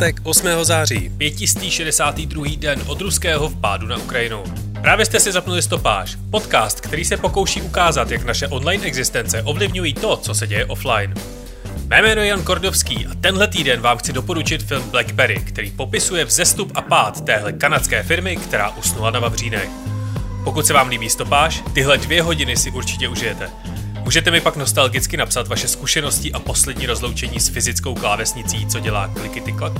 pátek 8. září. 562. den od ruského vpádu na Ukrajinu. Právě jste si zapnuli stopáž, podcast, který se pokouší ukázat, jak naše online existence ovlivňují to, co se děje offline. Mé jméno je Jan Kordovský a tenhle týden vám chci doporučit film Blackberry, který popisuje vzestup a pád téhle kanadské firmy, která usnula na Vavřínech. Pokud se vám líbí stopáž, tyhle dvě hodiny si určitě užijete. Můžete mi pak nostalgicky napsat vaše zkušenosti a poslední rozloučení s fyzickou klávesnicí, co dělá klikity klak?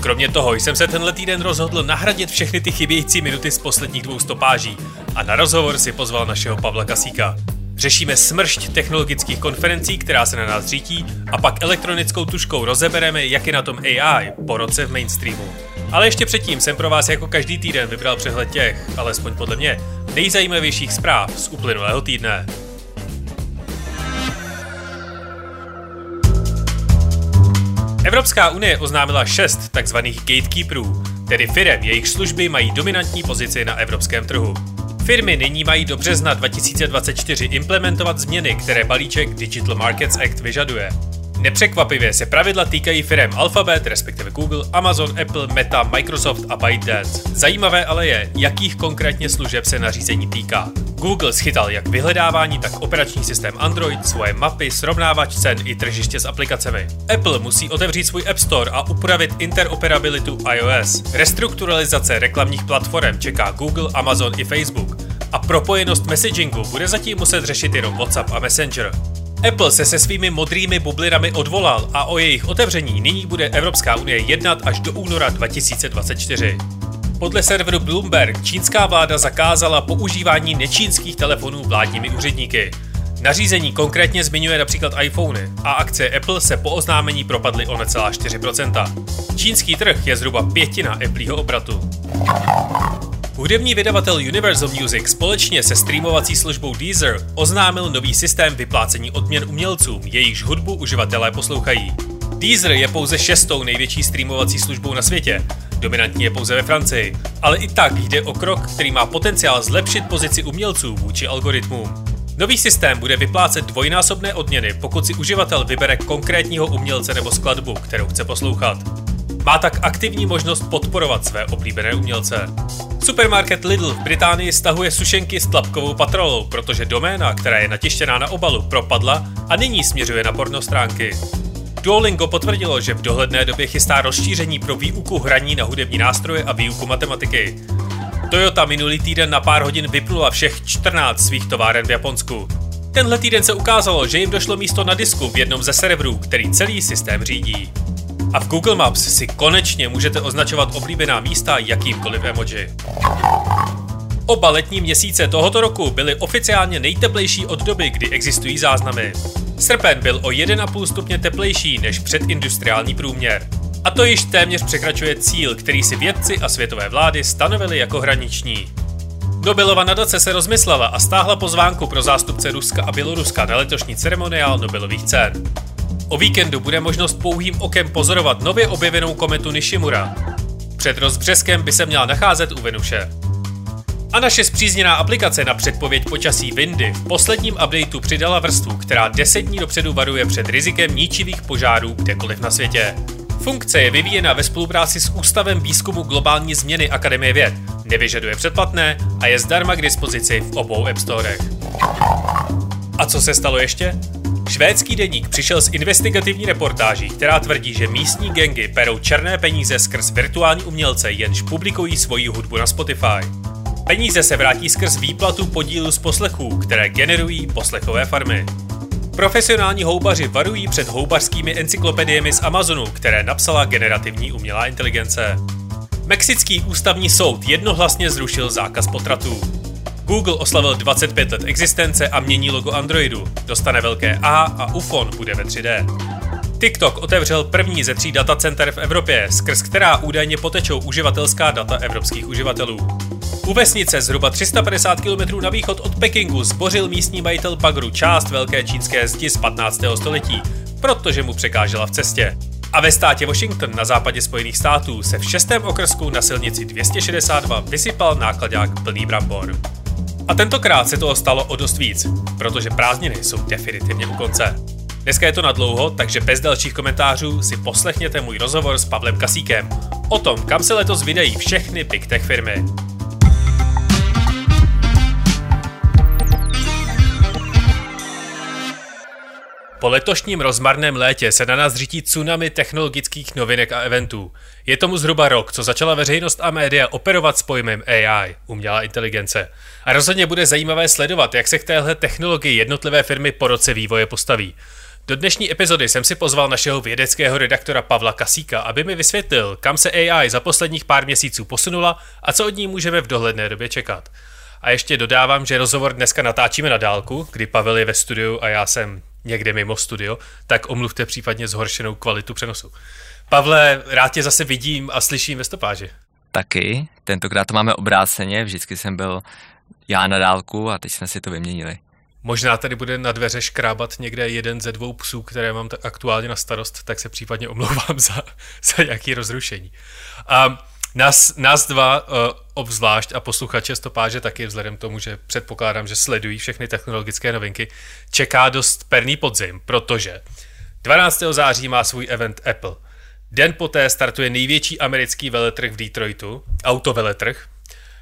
Kromě toho jsem se tenhle týden rozhodl nahradit všechny ty chybějící minuty z posledních dvou stopáží a na rozhovor si pozval našeho Pavla Kasíka. Řešíme smršť technologických konferencí, která se na nás řítí a pak elektronickou tuškou rozebereme, jak je na tom AI po roce v mainstreamu. Ale ještě předtím jsem pro vás jako každý týden vybral přehled těch, alespoň podle mě, nejzajímavějších zpráv z uplynulého týdne. Evropská unie oznámila šest tzv. gatekeeperů, tedy firm, jejich služby mají dominantní pozici na evropském trhu. Firmy nyní mají do března 2024 implementovat změny, které balíček Digital Markets Act vyžaduje. Nepřekvapivě se pravidla týkají firm Alphabet, respektive Google, Amazon, Apple, Meta, Microsoft a ByteDance. Zajímavé ale je, jakých konkrétně služeb se nařízení týká. Google schytal jak vyhledávání, tak operační systém Android, svoje mapy, srovnávač cen i tržiště s aplikacemi. Apple musí otevřít svůj App Store a upravit interoperabilitu iOS. Restrukturalizace reklamních platform čeká Google, Amazon i Facebook. A propojenost messagingu bude zatím muset řešit jenom WhatsApp a Messenger. Apple se se svými modrými bublinami odvolal a o jejich otevření nyní bude Evropská unie jednat až do února 2024. Podle serveru Bloomberg čínská vláda zakázala používání nečínských telefonů vládními úředníky. Nařízení konkrétně zmiňuje například iPhony a akcie Apple se po oznámení propadly o necelá 4%. Čínský trh je zhruba pětina Appleho obratu. Hudební vydavatel Universal Music společně se streamovací službou Deezer oznámil nový systém vyplácení odměn umělcům, jejichž hudbu uživatelé poslouchají. Deezer je pouze šestou největší streamovací službou na světě, dominantní je pouze ve Francii, ale i tak jde o krok, který má potenciál zlepšit pozici umělců vůči algoritmům. Nový systém bude vyplácet dvojnásobné odměny, pokud si uživatel vybere konkrétního umělce nebo skladbu, kterou chce poslouchat. Má tak aktivní možnost podporovat své oblíbené umělce. Supermarket Lidl v Británii stahuje sušenky s tlapkovou patrolou, protože doména, která je natištěná na obalu, propadla a nyní směřuje na porno stránky. Duolingo potvrdilo, že v dohledné době chystá rozšíření pro výuku hraní na hudební nástroje a výuku matematiky. Toyota minulý týden na pár hodin vypnula všech 14 svých továren v Japonsku. Tenhle týden se ukázalo, že jim došlo místo na disku v jednom ze serverů, který celý systém řídí. A v Google Maps si konečně můžete označovat oblíbená místa jakýmkoliv emoji. Oba letní měsíce tohoto roku byly oficiálně nejteplejší od doby, kdy existují záznamy. Srpen byl o 1,5 stupně teplejší než předindustriální průměr. A to již téměř překračuje cíl, který si vědci a světové vlády stanovili jako hraniční. Nobelova nadace se rozmyslela a stáhla pozvánku pro zástupce Ruska a Běloruska na letošní ceremoniál Nobelových cen. O víkendu bude možnost pouhým okem pozorovat nově objevenou kometu Nishimura. Před rozbřeskem by se měla nacházet u Venuše. A naše zpřízněná aplikace na předpověď počasí Windy v posledním updateu přidala vrstvu, která 10 dní dopředu varuje před rizikem ničivých požárů kdekoliv na světě. Funkce je vyvíjena ve spolupráci s Ústavem výzkumu globální změny Akademie věd, nevyžaduje předplatné a je zdarma k dispozici v obou App Storech. A co se stalo ještě? Švédský deník přišel s investigativní reportáží, která tvrdí, že místní gengy perou černé peníze skrz virtuální umělce, jenž publikují svoji hudbu na Spotify. Peníze se vrátí skrz výplatu podílu z poslechů, které generují poslechové farmy. Profesionální houbaři varují před houbařskými encyklopediemi z Amazonu, které napsala generativní umělá inteligence. Mexický ústavní soud jednohlasně zrušil zákaz potratů. Google oslavil 25 let existence a mění logo Androidu. Dostane velké A a UFON bude ve 3D. TikTok otevřel první ze tří datacenter v Evropě, skrz která údajně potečou uživatelská data evropských uživatelů. U vesnice zhruba 350 km na východ od Pekingu zbořil místní majitel Pagru část velké čínské zdi z 15. století, protože mu překážela v cestě. A ve státě Washington na západě Spojených států se v šestém okrsku na silnici 262 vysypal nákladák plný brambor. A tentokrát se toho stalo o dost víc, protože prázdniny jsou definitivně u konce. Dneska je to na dlouho, takže bez dalších komentářů si poslechněte můj rozhovor s Pavlem Kasíkem o tom, kam se letos vydají všechny Big Tech firmy. Po letošním rozmarném létě se na nás řítí tsunami technologických novinek a eventů. Je tomu zhruba rok, co začala veřejnost a média operovat s pojmem AI, umělá inteligence. A rozhodně bude zajímavé sledovat, jak se k téhle technologii jednotlivé firmy po roce vývoje postaví. Do dnešní epizody jsem si pozval našeho vědeckého redaktora Pavla Kasíka, aby mi vysvětlil, kam se AI za posledních pár měsíců posunula a co od ní můžeme v dohledné době čekat. A ještě dodávám, že rozhovor dneska natáčíme na dálku, kdy Pavel je ve studiu a já jsem někde mimo studio, tak omluvte případně zhoršenou kvalitu přenosu. Pavle, rád tě zase vidím a slyším ve stopáži. Taky, tentokrát to máme obráceně, vždycky jsem byl já na dálku a teď jsme si to vyměnili. Možná tady bude na dveře škrábat někde jeden ze dvou psů, které mám aktuálně na starost, tak se případně omlouvám za, za nějaké rozrušení. A nás, nás dva uh, obzvlášť a posluchače stopáže taky vzhledem k tomu, že předpokládám, že sledují všechny technologické novinky, čeká dost perný podzim, protože 12. září má svůj event Apple. Den poté startuje největší americký veletrh v Detroitu, autoveletrh,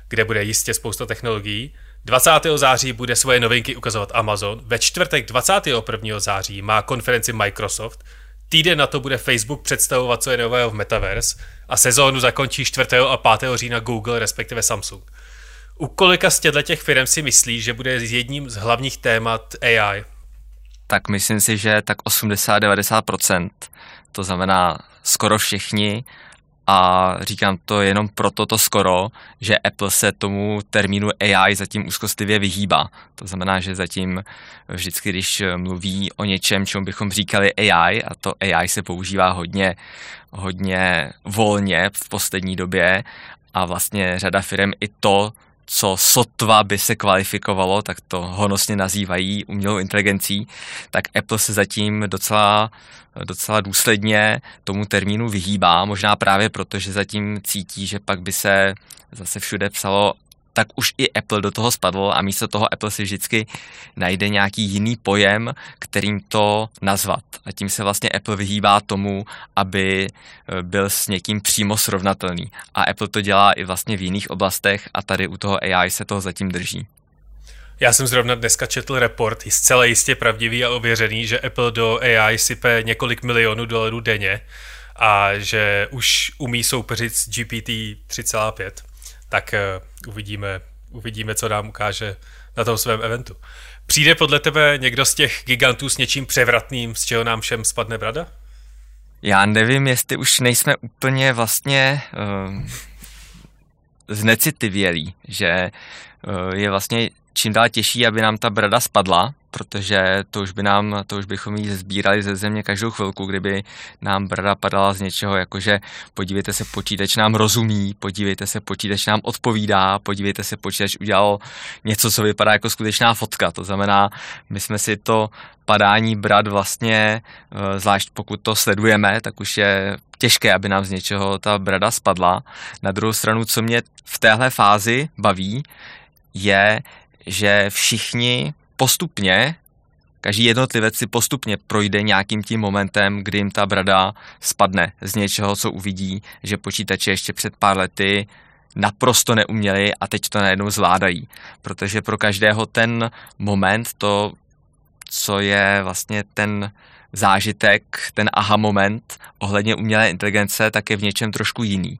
kde bude jistě spousta technologií. 20. září bude svoje novinky ukazovat Amazon, ve čtvrtek 21. září má konferenci Microsoft, týden na to bude Facebook představovat, co je nového v Metaverse a sezónu zakončí 4. a 5. října Google, respektive Samsung. U kolika z těchto těch firm si myslí, že bude jedním z hlavních témat AI? Tak myslím si, že tak 80-90%, to znamená skoro všichni a říkám to jenom proto to skoro, že Apple se tomu termínu AI zatím úzkostlivě vyhýbá. To znamená, že zatím vždycky, když mluví o něčem, čemu bychom říkali AI, a to AI se používá hodně, hodně volně v poslední době a vlastně řada firm i to, co sotva by se kvalifikovalo, tak to honosně nazývají umělou inteligencí, tak Apple se zatím docela, docela důsledně tomu termínu vyhýbá, možná právě proto, že zatím cítí, že pak by se zase všude psalo tak už i Apple do toho spadl a místo toho Apple si vždycky najde nějaký jiný pojem, kterým to nazvat. A tím se vlastně Apple vyhýbá tomu, aby e, byl s někým přímo srovnatelný. A Apple to dělá i vlastně v jiných oblastech a tady u toho AI se toho zatím drží. Já jsem zrovna dneska četl report, zcela jistě pravdivý a ověřený, že Apple do AI sype několik milionů dolarů denně a že už umí soupeřit s GPT 3,5 tak uh, uvidíme, uvidíme, co nám ukáže na tom svém eventu. Přijde podle tebe někdo z těch gigantů s něčím převratným, z čeho nám všem spadne brada? Já nevím, jestli už nejsme úplně vlastně uh, znecitivělí, že uh, je vlastně čím dál těžší, aby nám ta brada spadla, protože to už, by nám, to už bychom ji sbírali ze země každou chvilku, kdyby nám brada padala z něčeho, jakože podívejte se, počítač nám rozumí, podívejte se, počítač nám odpovídá, podívejte se, počítač udělal něco, co vypadá jako skutečná fotka. To znamená, my jsme si to padání brad vlastně, eh, zvlášť pokud to sledujeme, tak už je těžké, aby nám z něčeho ta brada spadla. Na druhou stranu, co mě v téhle fázi baví, je, že všichni postupně, každý jednotlivec si postupně projde nějakým tím momentem, kdy jim ta brada spadne z něčeho, co uvidí, že počítače ještě před pár lety naprosto neuměli a teď to najednou zvládají. Protože pro každého ten moment, to, co je vlastně ten zážitek, ten aha moment ohledně umělé inteligence, tak je v něčem trošku jiný.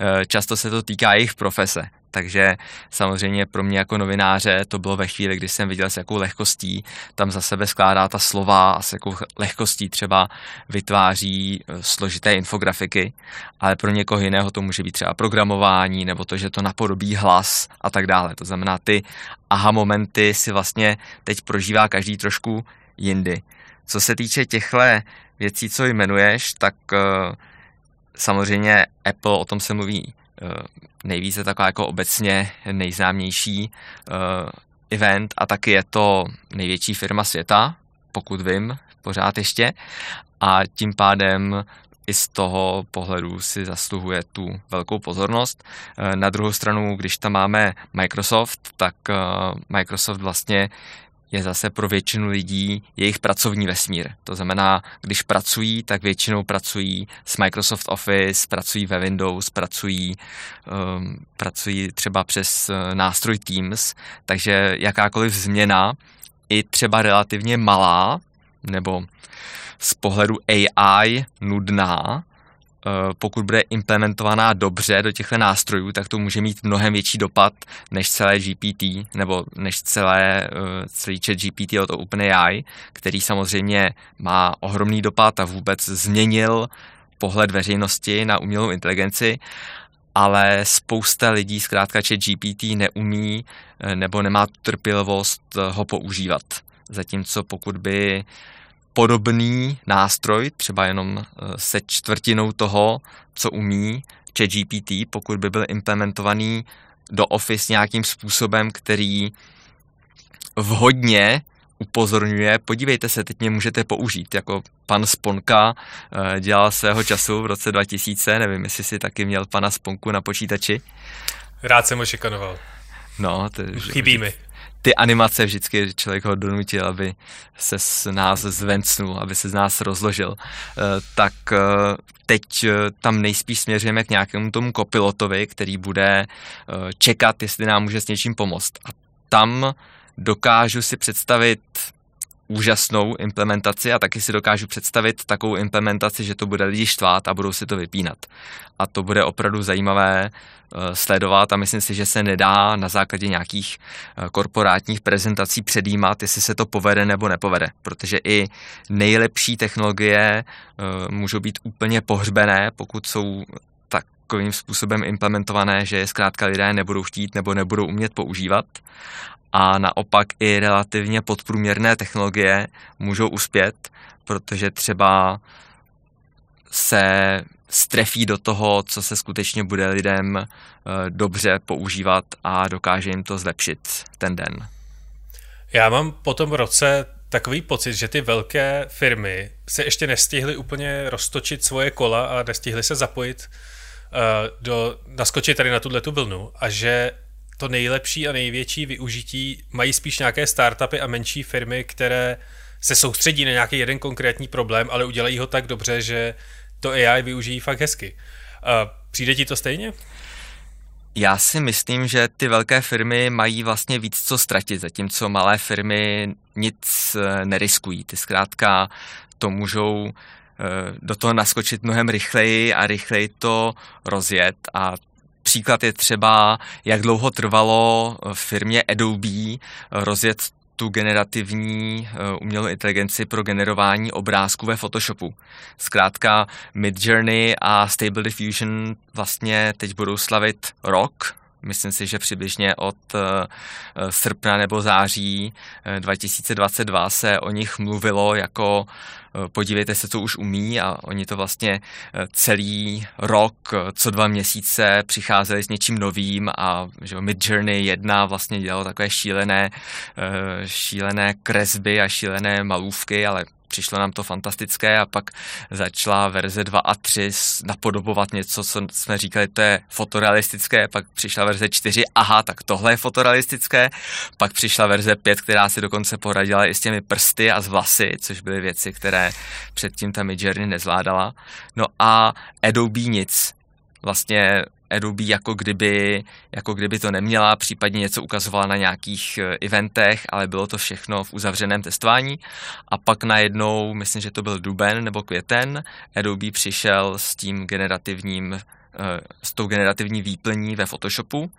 E, často se to týká jejich profese. Takže samozřejmě pro mě jako novináře to bylo ve chvíli, kdy jsem viděl, s jakou lehkostí tam za sebe skládá ta slova a s jakou lehkostí třeba vytváří e, složité infografiky, ale pro někoho jiného to může být třeba programování nebo to, že to napodobí hlas a tak dále. To znamená, ty aha momenty si vlastně teď prožívá každý trošku jindy. Co se týče těchto věcí, co jmenuješ, tak uh, samozřejmě Apple, o tom se mluví nejvíce taková jako obecně nejznámější uh, event a taky je to největší firma světa, pokud vím, pořád ještě. A tím pádem i z toho pohledu si zasluhuje tu velkou pozornost. Na druhou stranu, když tam máme Microsoft, tak Microsoft vlastně je zase pro většinu lidí jejich pracovní vesmír. To znamená, když pracují, tak většinou pracují s Microsoft Office, pracují ve Windows, pracují, um, pracují třeba přes uh, nástroj Teams, takže jakákoliv změna, i třeba relativně malá, nebo z pohledu AI nudná, Eh, pokud bude implementovaná dobře do těchto nástrojů, tak to může mít mnohem větší dopad než celé GPT nebo než celé, eh, celý chat GPT od OpenAI, který samozřejmě má ohromný dopad a vůbec změnil pohled veřejnosti na umělou inteligenci, ale spousta lidí zkrátka chat GPT neumí eh, nebo nemá trpělivost ho používat. Zatímco pokud by podobný nástroj, třeba jenom eh, se čtvrtinou toho, co umí ChatGPT, pokud by byl implementovaný do Office nějakým způsobem, který vhodně upozorňuje, podívejte se, teď mě můžete použít, jako pan Sponka eh, dělal svého času v roce 2000, nevím, jestli si taky měl pana Sponku na počítači. Rád jsem ho šikanoval. No, to, Chybí mi ty animace vždycky člověk ho donutil, aby se z nás zvencnul, aby se z nás rozložil. Eh, tak eh, teď eh, tam nejspíš směřujeme k nějakému tomu kopilotovi, který bude čekat, jestli nám může s něčím pomoct. A tam dokážu si představit úžasnou implementaci a taky si dokážu představit takovou implementaci, že to bude lidi štvát a budou si to vypínat. A to bude opravdu zajímavé eh, sledovat a myslím si, že se nedá na základě nějakých eh, korporátních prezentací předjímat, jestli se to povede nebo nepovede, protože i nejlepší technologie eh, můžou být úplně pohřbené, pokud jsou takovým způsobem implementované, že je zkrátka lidé nebudou chtít nebo nebudou umět používat a naopak i relativně podprůměrné technologie můžou uspět, protože třeba se strefí do toho, co se skutečně bude lidem eh, dobře používat a dokáže jim to zlepšit ten den. Já mám po tom roce takový pocit, že ty velké firmy se ještě nestihly úplně roztočit svoje kola a nestihly se zapojit do, naskočit tady na tuhle tu vlnu a že to nejlepší a největší využití mají spíš nějaké startupy a menší firmy, které se soustředí na nějaký jeden konkrétní problém, ale udělají ho tak dobře, že to AI využijí fakt hezky. Přijde ti to stejně? Já si myslím, že ty velké firmy mají vlastně víc co ztratit, zatímco malé firmy nic eh, neriskují. Ty zkrátka to můžou eh, do toho naskočit mnohem rychleji a rychleji to rozjet a Příklad je třeba, jak dlouho trvalo firmě Adobe rozjet tu generativní eh, umělou inteligenci pro generování obrázků ve Photoshopu. Zkrátka Midjourney a Stable Diffusion vlastně teď budou slavit rok, myslím si, že přibližně od eh, srpna nebo září 2022 eh, se o nich mluvilo jako Eh, podívejte se, co už umí a oni to vlastně celý rok, co dva měsíce přicházeli s něčím novým a že Mid Journey 1 vlastně dělalo takové šílené, šílené kresby a šílené malůvky, ale přišlo nám to fantastické a pak začala verze 2 a 3 napodobovat něco, co jsme říkali, to je fotorealistické, pak přišla verze 4, aha, tak tohle je fotorealistické, pak přišla verze 5, která si dokonce poradila i s těmi prsty a z vlasy, což byly věci, které předtím ta Midjourney nezvládala. No a Adobe nic. Vlastně Adobe jako kdyby, jako kdyby to neměla, případně něco ukazovala na nějakých eh, eventech, ale bylo to všechno v uzavřeném testování. A pak najednou, myslím, že to byl duben nebo květen, Adobe přišel s tím generativním, eh, s tou generativní výplní ve Photoshopu,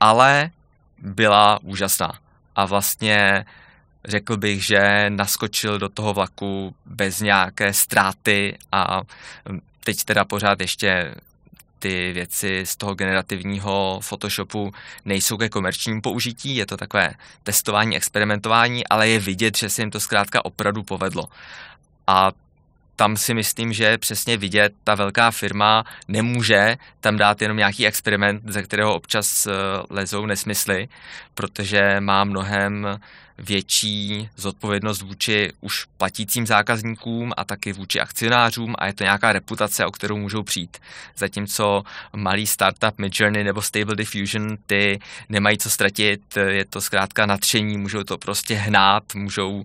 ale byla úžasná. A vlastně řekl bych, že naskočil do toho vlaku bez nějaké ztráty a hm, teď teda pořád ještě ty věci z toho generativního Photoshopu nejsou ke komerčnímu použití, je to takové testování, experimentování, ale je vidět, že se jim to zkrátka opravdu povedlo. A tam si myslím, že přesně vidět, ta velká firma nemůže tam dát jenom nějaký experiment, ze kterého občas eh, lezou nesmysly, protože má mnohem větší zodpovědnost vůči už platícím zákazníkům a taky vůči akcionářům a je to nějaká reputace, o kterou můžou přijít. Zatímco malý startup Midjourney nebo Stable Diffusion, ty nemají co ztratit, je to zkrátka natření, můžou to prostě hnát, můžou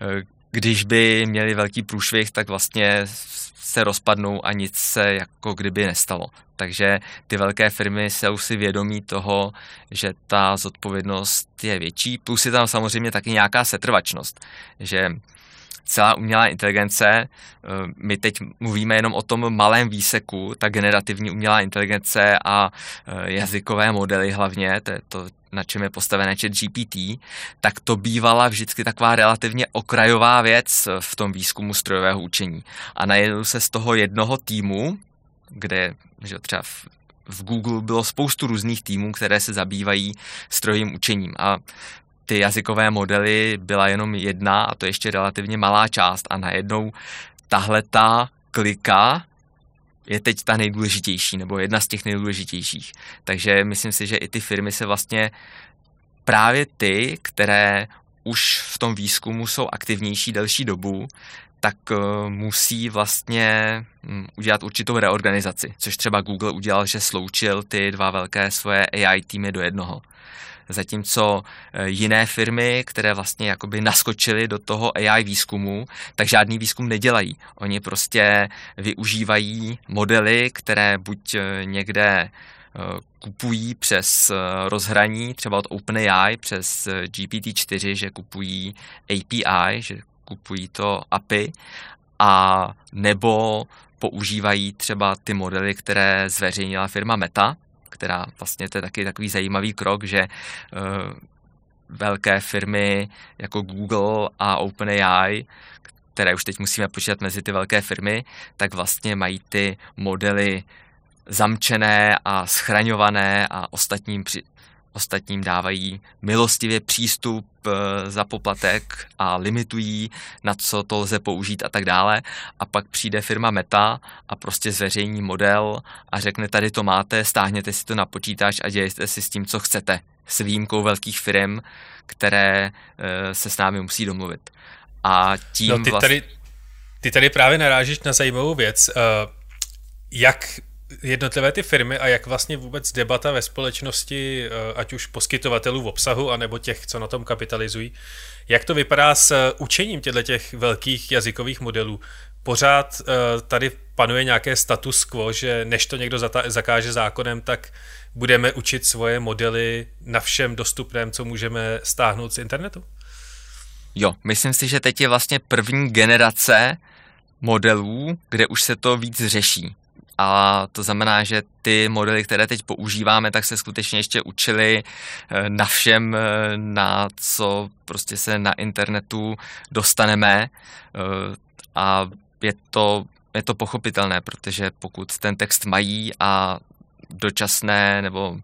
eh, když by měli velký průšvih, tak vlastně se rozpadnou a nic se jako kdyby nestalo. Takže ty velké firmy jsou si vědomí toho, že ta zodpovědnost je větší, plus je tam samozřejmě taky nějaká setrvačnost, že celá umělá inteligence, eh, my teď mluvíme jenom o tom malém výseku, ta generativní umělá inteligence a eh, jazykové modely hlavně, to je to, na čem je postavené chat GPT, tak to bývala vždycky taková relativně okrajová věc v tom výzkumu strojového učení. A najednou se z toho jednoho týmu, kde že třeba v, v Google bylo spoustu různých týmů, které se zabývají strojovým učením. A ty jazykové modely byla jenom jedna a to ještě relativně malá část a najednou tahle ta klika je teď ta nejdůležitější, nebo jedna z těch nejdůležitějších. Takže myslím si, že i ty firmy se vlastně právě ty, které už v tom výzkumu jsou aktivnější delší dobu, tak eh, musí vlastně hm, udělat určitou reorganizaci, což třeba Google udělal, že sloučil ty dva velké svoje AI týmy do jednoho. Zatímco eh, jiné firmy, které vlastně jakoby naskočily do toho AI výzkumu, tak žádný výzkum nedělají. Oni prostě využívají modely, které buď eh, někde eh, kupují přes rozhraní, třeba od OpenAI přes GPT-4, že kupují API, že kupují to API, a nebo používají třeba ty modely, které zveřejnila firma Meta, která vlastně to je taky takový zajímavý krok, že uh, velké firmy jako Google a OpenAI, které už teď musíme počítat mezi ty velké firmy, tak vlastně mají ty modely zamčené a schraňované a ostatním při, ostatním dávají milostivě přístup eh, za poplatek a limitují, na co to lze použít a tak dále. A pak přijde firma Meta a prostě zveřejní model a řekne, tady to máte, stáhněte si to na počítač a dějte si s tím, co chcete. S výjimkou velkých firm, které eh, se s námi musí domluvit. A tím no, ty, vlastně... tady, ty tady právě narážíš na zajímavou věc. Uh, jak jednotlivé ty firmy a jak vlastně vůbec debata ve společnosti, eh, ať už poskytovatelů v obsahu, anebo těch, co na tom kapitalizují, jak to vypadá s eh, učením těchto těch velkých jazykových modelů? Pořád eh, tady panuje nějaké status quo, že než to někdo zakáže zákonem, tak budeme učit svoje modely na všem dostupném, co můžeme stáhnout z internetu? Jo, myslím si, že teď je vlastně první generace modelů, kde už se to víc řeší. A to znamená, že ty modely, které teď používáme, tak se skutečně ještě učili eh, na všem, eh, na co prostě se na internetu dostaneme. Eh, a je to, je to pochopitelné, protože pokud ten text mají a dočasné nebo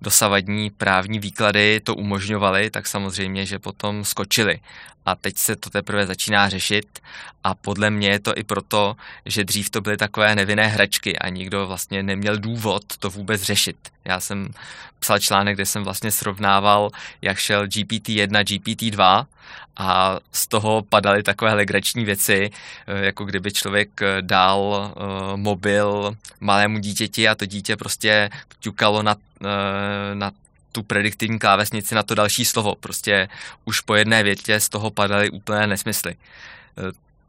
dosavadní právní výklady to umožňovaly, tak samozřejmě, že potom skočili. A teď se to teprve začíná řešit a podle mě je to i proto, že dřív to byly takové nevinné hračky a nikdo vlastně neměl důvod to vůbec řešit. Já jsem psal článek, kde jsem vlastně srovnával, jak šel GPT-1, GPT-2 a z toho padaly takové legrační věci, eh, jako kdyby člověk eh, dal uh, mobil malému dítěti a to dítě prostě ťukalo na, na tu prediktivní klávesnici na to další slovo. Prostě už po jedné větě z toho padaly úplné nesmysly.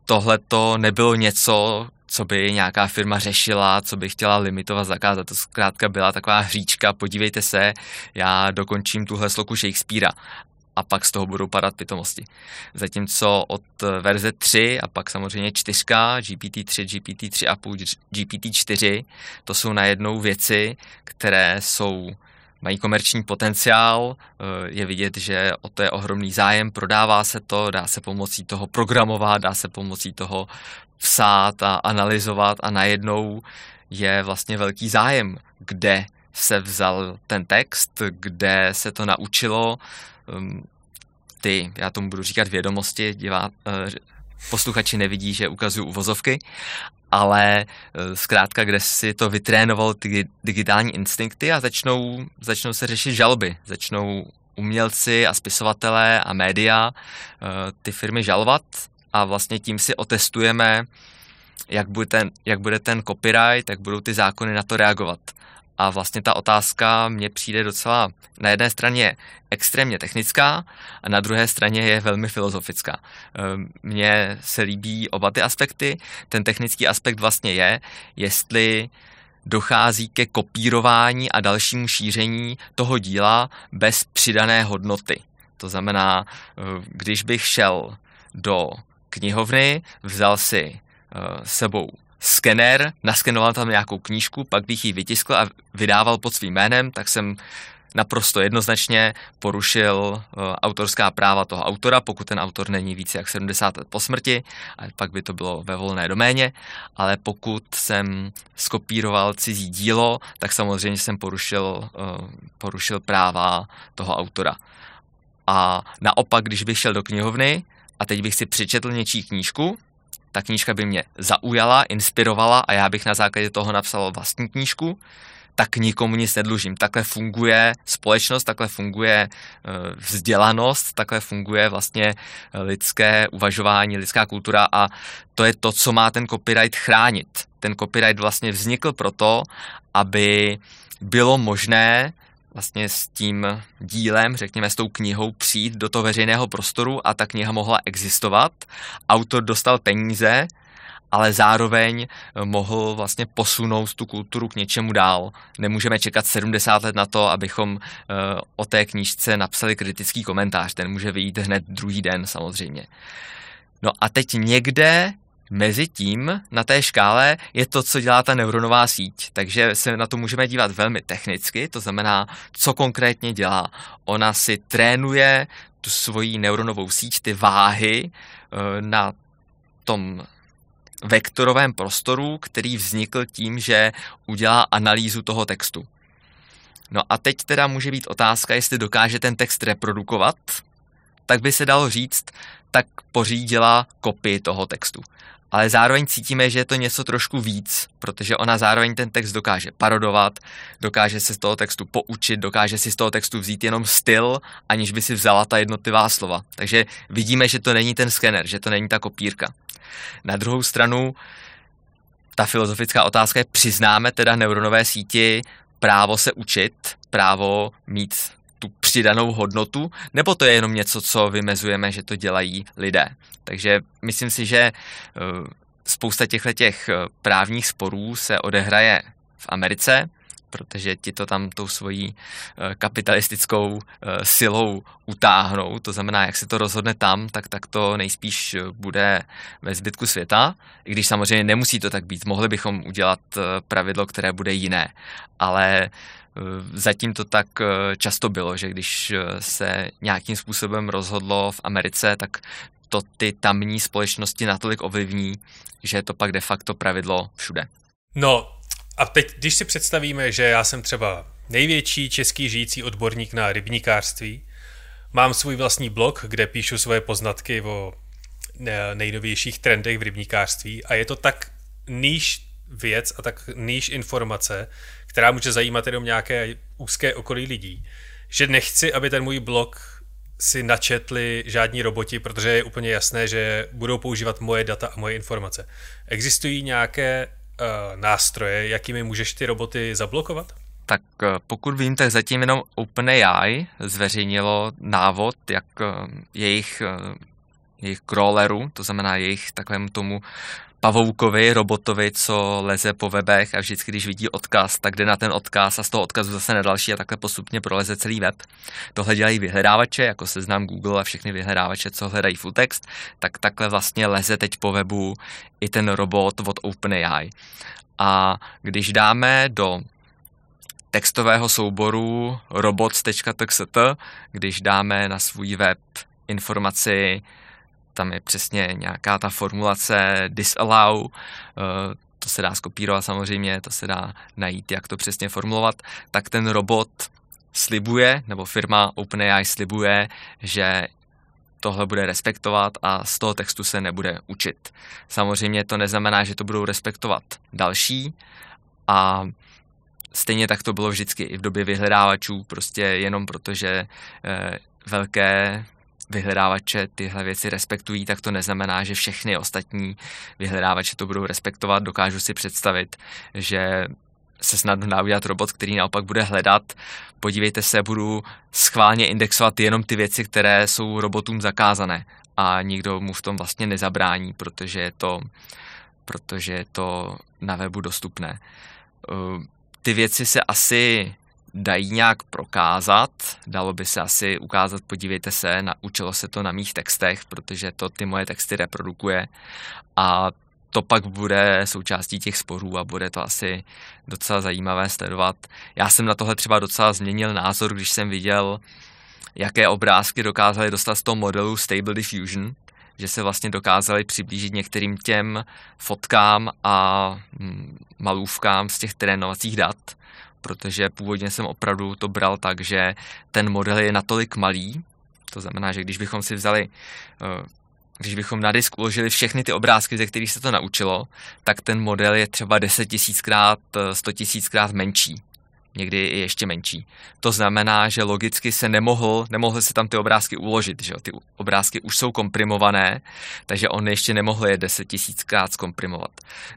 Tohle to nebylo něco, co by nějaká firma řešila, co by chtěla limitovat, zakázat. To zkrátka byla taková hříčka, podívejte se, já dokončím tuhle sloku Shakespearea a pak z toho budou padat pitomosti. Zatímco od verze 3 a pak samozřejmě 4, GPT-3, GPT-3,5, GPT-4, to jsou najednou věci, které jsou mají komerční potenciál, eh, je vidět, že o to je ohromný zájem, prodává se to, dá se pomocí toho programovat, dá se pomocí toho psát a analyzovat a najednou je vlastně velký zájem, kde se vzal ten text, kde se to naučilo, ehm, ty, já tomu budu říkat vědomosti, divá, eh, posluchači nevidí, že ukazuju uvozovky, ale eh, zkrátka, kde si to vytrénoval ty digitální instinkty a začnou, začnou se řešit žaloby, začnou umělci a spisovatelé a média eh, ty firmy žalovat a vlastně tím si otestujeme, jak bude ten, jak bude ten copyright, jak budou ty zákony na to reagovat. A vlastně ta otázka mně přijde docela na jedné straně extrémně technická a na druhé straně je velmi filozofická. Ehm, mně se líbí oba ty aspekty. Ten technický aspekt vlastně je, jestli dochází ke kopírování a dalšímu šíření toho díla bez přidané hodnoty. To znamená, eh, když bych šel do knihovny, vzal si eh, sebou skener, naskenoval tam nějakou knížku, pak bych ji vytiskl a vydával pod svým jménem, tak jsem naprosto jednoznačně porušil uh, autorská práva toho autora, pokud ten autor není více jak 70 let po smrti, a pak by to bylo ve volné doméně, ale pokud jsem skopíroval cizí dílo, tak samozřejmě jsem porušil, uh, porušil práva toho autora. A naopak, když bych šel do knihovny a teď bych si přečetl něčí knížku, ta knížka by mě zaujala, inspirovala a já bych na základě toho napsal vlastní knížku, tak nikomu nic nedlužím. Takhle funguje společnost, takhle funguje eh, vzdělanost, takhle funguje vlastně lidské uvažování, lidská kultura a to je to, co má ten copyright chránit. Ten copyright vlastně vznikl proto, aby bylo možné vlastně s tím dílem, řekněme s tou knihou přijít do toho veřejného prostoru a ta kniha mohla existovat. Autor dostal peníze, ale zároveň mohl vlastně posunout tu kulturu k něčemu dál. Nemůžeme čekat 70 let na to, abychom eh, o té knížce napsali kritický komentář. Ten může vyjít hned druhý den samozřejmě. No a teď někde Mezi tím na té škále je to, co dělá ta neuronová síť, takže se na to můžeme dívat velmi technicky, to znamená, co konkrétně dělá. Ona si trénuje tu svoji neuronovou síť, ty váhy eh, na tom vektorovém prostoru, který vznikl tím, že udělá analýzu toho textu. No a teď teda může být otázka, jestli dokáže ten text reprodukovat, tak by se dalo říct, tak pořídila kopii toho textu ale zároveň cítíme, že je to něco trošku víc, protože ona zároveň ten text dokáže parodovat, dokáže se z toho textu poučit, dokáže si z toho textu vzít jenom styl, aniž by si vzala ta jednotlivá slova. Takže vidíme, že to není ten skener, že to není ta kopírka. Na druhou stranu, ta filozofická otázka je, přiznáme teda neuronové síti právo se učit, právo mít tu přidanou hodnotu, nebo to je jenom něco, co vymezujeme, že to dělají lidé. Takže myslím si, že eh, spousta těchto těch eh, právních sporů se odehraje v Americe, protože ti to tam tou svojí eh, kapitalistickou silou utáhnou. To znamená, jak se to rozhodne tam, tak, tak to nejspíš bude ve zbytku světa. I když samozřejmě nemusí to tak být. Mohli bychom udělat pravidlo, které bude jiné. Ale zatím to tak eh, často bylo, že když eh, se nějakým způsobem rozhodlo v Americe, tak to ty tamní společnosti natolik ovlivní, že je to pak de facto pravidlo všude. No a teď, když si představíme, že já jsem třeba největší český žijící odborník na rybníkářství, mám svůj vlastní blog, kde píšu svoje poznatky o nejnovějších trendech v rybníkářství a je to tak níž věc a tak níž informace, která může zajímat jenom nějaké úzké okolí lidí, že nechci, aby ten můj blog si načetli žádní roboti, protože je úplně jasné, že budou používat moje data a moje informace. Existují nějaké uh, nástroje, jakými můžeš ty roboty zablokovat? Tak eh, pokud vím, tak zatím jenom OpenAI zveřejnilo návod, jak eh, jejich, jejich crawleru, to znamená jejich takovému tomu pavoukovi, robotovi, co leze po webech a vždycky, když vidí odkaz, tak jde na ten odkaz a z toho odkazu zase na další a takhle postupně proleze celý web. Tohle dělají vyhledávače, jako seznam Google a všechny vyhledávače, co hledají full text, tak takhle vlastně leze teď po webu i ten robot od OpenAI. A když dáme do textového souboru robots.txt, když dáme na svůj web informaci tam je přesně nějaká ta formulace disallow, eh, to se dá skopírovat samozřejmě, to se dá najít, jak to přesně formulovat, tak ten robot slibuje, nebo firma OpenAI slibuje, že tohle bude respektovat a z toho textu se nebude učit. Samozřejmě to neznamená, že to budou respektovat další a stejně tak to bylo vždycky i v době vyhledávačů, prostě jenom protože eh, velké vyhledávače tyhle věci respektují, tak to neznamená, že všechny ostatní vyhledávače to budou respektovat. Dokážu si představit, že se snadno dá udělat robot, který naopak bude hledat. Podívejte se, budu schválně indexovat jenom ty věci, které jsou robotům zakázané a nikdo mu v tom vlastně nezabrání, protože je to, protože je to na webu dostupné. Uh, ty věci se asi dají nějak prokázat, dalo by se asi ukázat, podívejte se, naučilo se to na mých textech, protože to ty moje texty reprodukuje. A to pak bude součástí těch sporů a bude to asi docela zajímavé sledovat. Já jsem na tohle třeba docela změnil názor, když jsem viděl, jaké obrázky dokázali dostat z toho modelu Stable Diffusion, že se vlastně dokázali přiblížit některým těm fotkám a hm, malůvkám z těch trénovacích dat, protože původně jsem opravdu to bral tak, že ten model je natolik malý, to znamená, že když bychom si vzali eh, když bychom na disk uložili všechny ty obrázky, ze kterých se to naučilo, tak ten model je třeba 10 tisíckrát, 100 tisíckrát menší. Někdy i ještě menší. To znamená, že logicky se nemohl, nemohly se tam ty obrázky uložit. Že? Ty obrázky už jsou komprimované, takže on ještě nemohl je 10 tisíckrát zkomprimovat.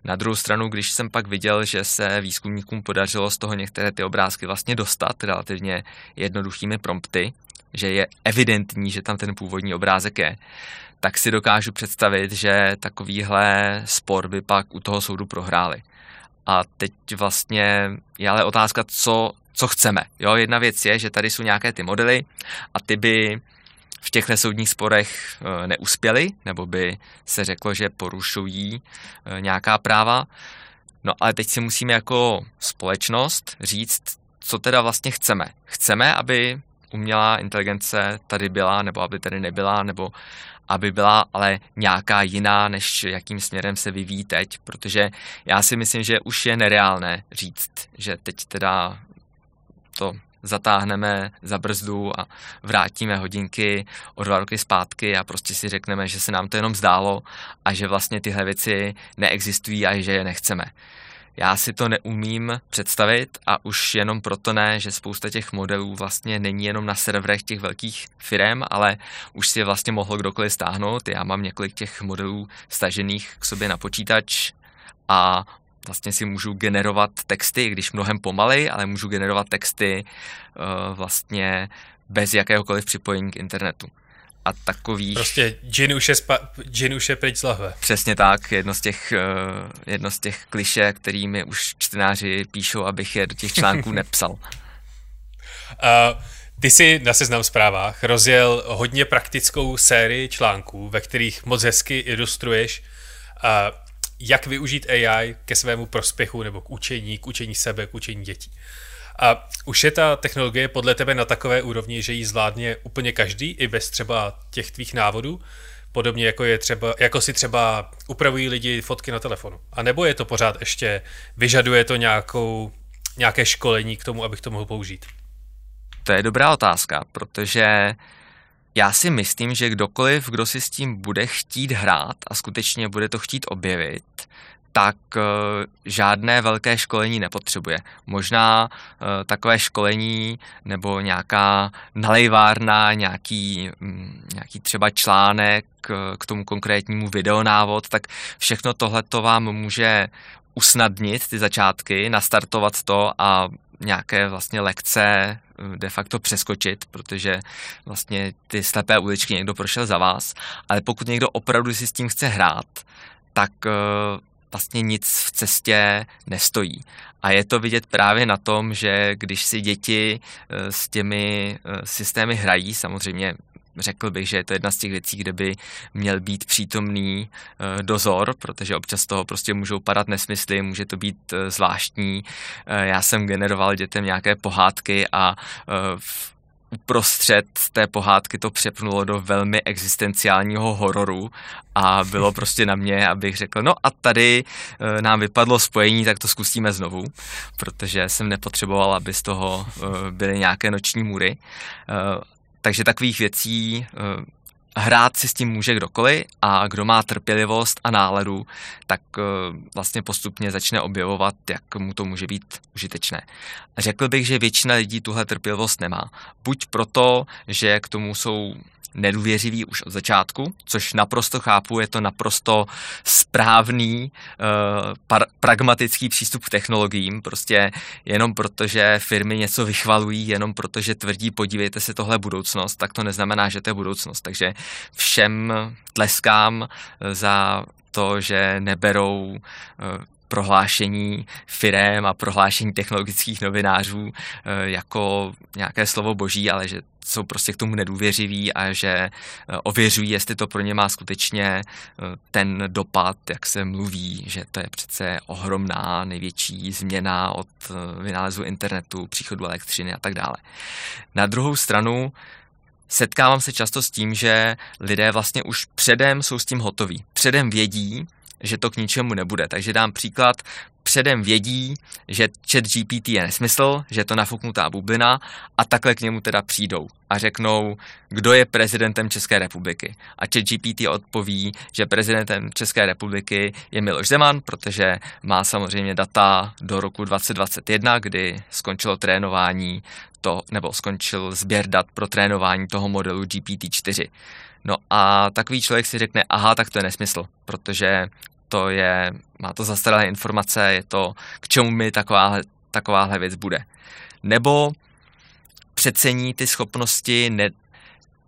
Na druhou stranu, když jsem pak viděl, že se výzkumníkům podařilo z toho některé ty obrázky vlastně dostat relativně jednoduchými prompty, že je evidentní, že tam ten původní obrázek je, tak si dokážu představit, že takovýhle spor by pak u toho soudu prohráli. A teď vlastně je ale otázka, co, co chceme. Jo, jedna věc je, že tady jsou nějaké ty modely a ty by v těchto soudních sporech e, neuspěly, nebo by se řeklo, že porušují e, nějaká práva. No ale teď si musíme jako společnost říct, co teda vlastně chceme. Chceme, aby umělá inteligence tady byla, nebo aby tady nebyla, nebo aby byla ale nějaká jiná, než jakým směrem se vyvíjí teď, protože já si myslím, že už je nereálné říct, že teď teda to zatáhneme za brzdu a vrátíme hodinky o dva roky zpátky a prostě si řekneme, že se nám to jenom zdálo a že vlastně tyhle věci neexistují a že je nechceme. Já si to neumím představit a už jenom proto ne, že spousta těch modelů vlastně není jenom na serverech těch velkých firm, ale už si je vlastně mohl kdokoliv stáhnout. Já mám několik těch modelů stažených k sobě na počítač a vlastně si můžu generovat texty, když mnohem pomalej, ale můžu generovat texty uh, vlastně bez jakéhokoliv připojení k internetu a takových... Prostě džin už je, spa, džin už je pryč z lahve. Přesně tak, jedno z těch, uh, jedno z těch kliše, kterými už čtenáři píšou, abych je do těch článků nepsal. Uh, ty si na seznam zprávách rozjel hodně praktickou sérii článků, ve kterých moc hezky ilustruješ, uh, jak využít AI ke svému prospěchu nebo k učení, k učení sebe, k učení dětí. A už je ta technologie podle tebe na takové úrovni, že ji zvládne úplně každý, i bez třeba těch tvých návodů? Podobně jako, je třeba, jako si třeba upravují lidi fotky na telefonu. A nebo je to pořád ještě, vyžaduje to nějakou, nějaké školení k tomu, abych to mohl použít? To je dobrá otázka, protože já si myslím, že kdokoliv, kdo si s tím bude chtít hrát a skutečně bude to chtít objevit, tak eh, žádné velké školení nepotřebuje. Možná eh, takové školení nebo nějaká nalejvárna, nějaký, mm, nějaký třeba článek eh, k tomu konkrétnímu videonávod, tak všechno tohle to vám může usnadnit ty začátky, nastartovat to a nějaké vlastně lekce de facto přeskočit, protože vlastně ty slepé uličky někdo prošel za vás, ale pokud někdo opravdu si s tím chce hrát, tak vlastně nic v cestě nestojí. A je to vidět právě na tom, že když si děti eh, s těmi eh, systémy hrají, samozřejmě řekl bych, že je to jedna z těch věcí, kde by měl být přítomný eh, dozor, protože občas toho prostě můžou padat nesmysly, může to být zvláštní. Já jsem generoval dětem nějaké pohádky a v uprostřed té pohádky to přepnulo do velmi existenciálního hororu a bylo prostě na mě, abych řekl, no a tady e, nám vypadlo spojení, tak to zkusíme znovu, protože jsem nepotřeboval, aby z toho e, byly nějaké noční můry. E, takže takových věcí hrát si s tím může kdokoliv a kdo má trpělivost a náladu, tak eh, vlastně postupně začne objevovat, jak mu to může být užitečné. Řekl bych, že většina lidí tuhle trpělivost nemá. Buď proto, že k tomu jsou nedůvěřivý už od začátku, což naprosto chápu, je to naprosto správný, uh, pragmatický přístup k technologiím, prostě jenom protože firmy něco vychvalují, jenom protože tvrdí, podívejte se, tohle budoucnost, tak to neznamená, že to je budoucnost. Takže všem tleskám za to, že neberou uh, prohlášení firem a prohlášení technologických novinářů eh, jako nějaké slovo boží, ale že jsou prostě k tomu nedůvěřiví a že eh, ověřují, jestli to pro ně má skutečně eh, ten dopad, jak se mluví, že to je přece ohromná, největší změna od vynálezu internetu, příchodu elektřiny a tak dále. Na druhou stranu setkávám se často s tím, že lidé vlastně už předem jsou s tím hotoví. Předem vědí, že to k ničemu nebude. Takže dám příklad, předem vědí, že chat GPT je nesmysl, že je to nafuknutá bublina a takhle k němu teda přijdou a řeknou, kdo je prezidentem České republiky. A chat GPT odpoví, že prezidentem České republiky je Miloš Zeman, protože má samozřejmě data do roku 2021, kdy skončilo trénování to, nebo skončil sběr dat pro trénování toho modelu GPT-4. No a takový člověk si řekne, aha, tak to je nesmysl, protože to je, má to zastaralé informace, je to, k čemu mi takováhle, takováhle věc bude. Nebo přecení ty schopnosti, ne,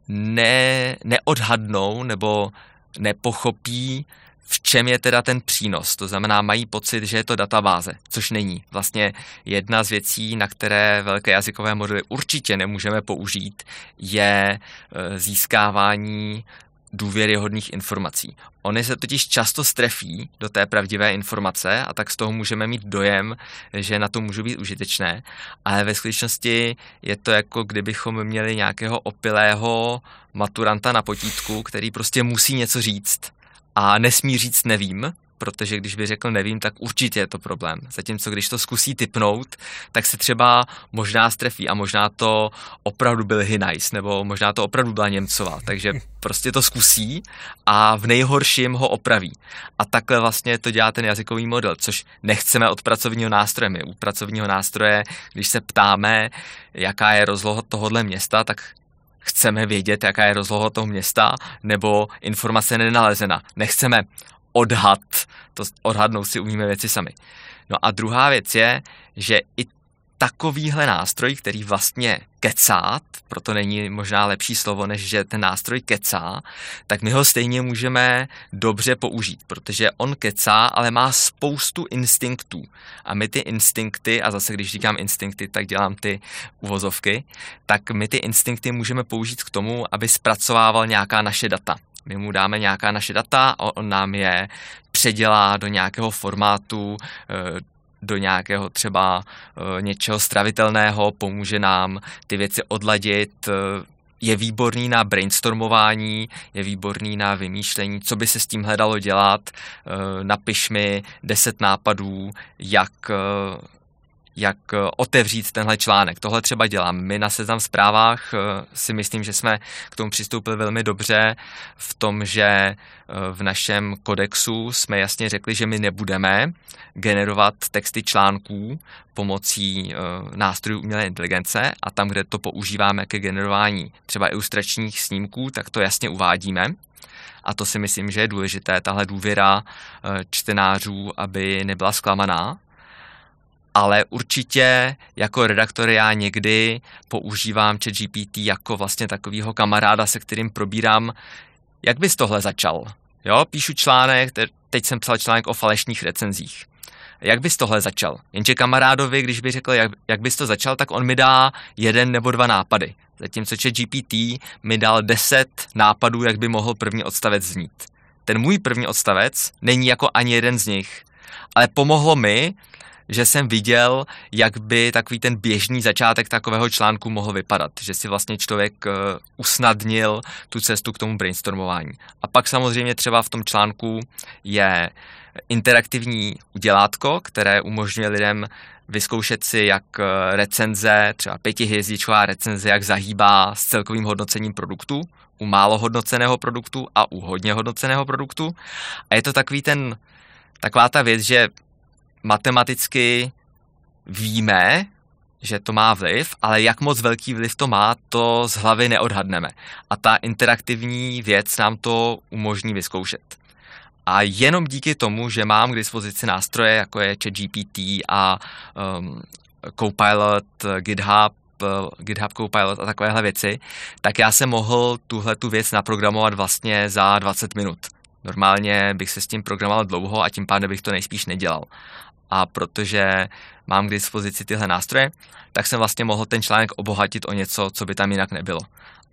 ne, neodhadnou nebo nepochopí, v čem je teda ten přínos. To znamená, mají pocit, že je to databáze, což není. Vlastně jedna z věcí, na které velké jazykové modely určitě nemůžeme použít, je e, získávání důvěryhodných informací. Ony se totiž často strefí do té pravdivé informace a tak z toho můžeme mít dojem, že na to můžou být užitečné, ale ve skutečnosti je to jako kdybychom měli nějakého opilého maturanta na potítku, který prostě musí něco říct a nesmí říct nevím, protože když by řekl nevím, tak určitě je to problém. Zatímco když to zkusí typnout, tak se třeba možná strefí a možná to opravdu byl Hinajs, nebo možná to opravdu byla Němcová, takže prostě to zkusí a v nejhorším ho opraví. A takhle vlastně to dělá ten jazykový model, což nechceme od pracovního nástroje. My u pracovního nástroje, když se ptáme, jaká je rozloha tohohle města, tak chceme vědět, jaká je rozloha toho města, nebo informace nenalezena. Nechceme odhad, to odhadnout si umíme věci sami. No a druhá věc je, že i takovýhle nástroj, který vlastně kecá, proto není možná lepší slovo, než že ten nástroj kecá, tak my ho stejně můžeme dobře použít, protože on kecá, ale má spoustu instinktů. A my ty instinkty, a zase když říkám instinkty, tak dělám ty uvozovky, tak my ty instinkty můžeme použít k tomu, aby zpracovával nějaká naše data. My mu dáme nějaká naše data on nám je předělá do nějakého formátu, eh, do nějakého třeba eh, něčeho stravitelného, pomůže nám ty věci odladit, eh, je výborný na brainstormování, je výborný na vymýšlení, co by se s tím hledalo dělat. Napiš mi deset nápadů, jak jak eh, otevřít tenhle článek. Tohle třeba dělám. My na Seznam zprávách eh, si myslím, že jsme k tomu přistoupili velmi dobře v tom, že eh, v našem kodexu jsme jasně řekli, že my nebudeme generovat texty článků pomocí nástrojů umělé inteligence a tam, kde to používáme ke generování třeba ilustračních snímků, tak to jasně uvádíme. A to si myslím, že je důležité, tahle důvěra čtenářů, aby nebyla zklamaná, ale určitě jako redaktor já někdy používám ChatGPT jako vlastně takového kamaráda, se kterým probírám, jak bys tohle začal. Jo, píšu článek, teď jsem psal článek o falešných recenzích. Jak bys tohle začal? Jenže kamarádovi, když by řekl, jak, jak bys to začal, tak on mi dá jeden nebo dva nápady. Zatímco GPT mi dal deset nápadů, jak by mohl první odstavec znít. Ten můj první odstavec není jako ani jeden z nich, ale pomohlo mi že jsem viděl, jak by takový ten běžný začátek takového článku mohl vypadat, že si vlastně člověk eh, usnadnil tu cestu k tomu brainstormování. A pak samozřejmě třeba v tom článku je interaktivní udělátko, které umožňuje lidem vyzkoušet si, jak eh, recenze, třeba pětihvězdičková recenze, jak zahýbá s celkovým hodnocením produktu. u málo hodnoceného produktu a u hodně hodnoceného produktu. A je to takový ten, taková ta věc, že matematicky víme, že to má vliv, ale jak moc velký vliv to má, to z hlavy neodhadneme. A ta interaktivní věc nám to umožní vyzkoušet. A jenom díky tomu, že mám k dispozici nástroje, jako je ChatGPT a um, Copilot, GitHub, GitHub Copilot a takovéhle věci, tak já jsem mohl tuhle tu věc naprogramovat vlastně za 20 minut. Normálně bych se s tím programoval dlouho a tím pádem bych to nejspíš nedělal. A protože mám k dispozici tyhle nástroje, tak jsem vlastně mohl ten článek obohatit o něco, co by tam jinak nebylo.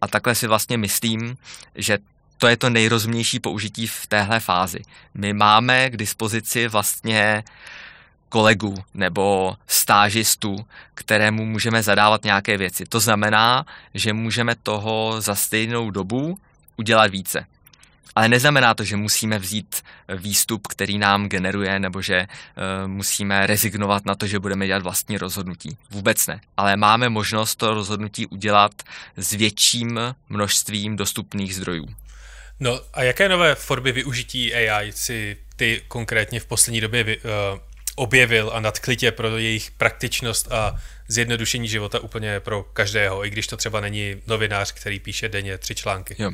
A takhle si vlastně myslím, že to je to nejrozumnější použití v téhle fázi. My máme k dispozici vlastně kolegu nebo stážistu, kterému můžeme zadávat nějaké věci. To znamená, že můžeme toho za stejnou dobu udělat více. Ale neznamená to, že musíme vzít výstup, který nám generuje, nebo že uh, musíme rezignovat na to, že budeme dělat vlastní rozhodnutí. Vůbec ne. Ale máme možnost to rozhodnutí udělat s větším množstvím dostupných zdrojů. No a jaké nové formy využití AI si ty konkrétně v poslední době vy, uh, objevil a nadklitě pro jejich praktičnost a zjednodušení života úplně pro každého, i když to třeba není novinář, který píše denně tři články. Jo.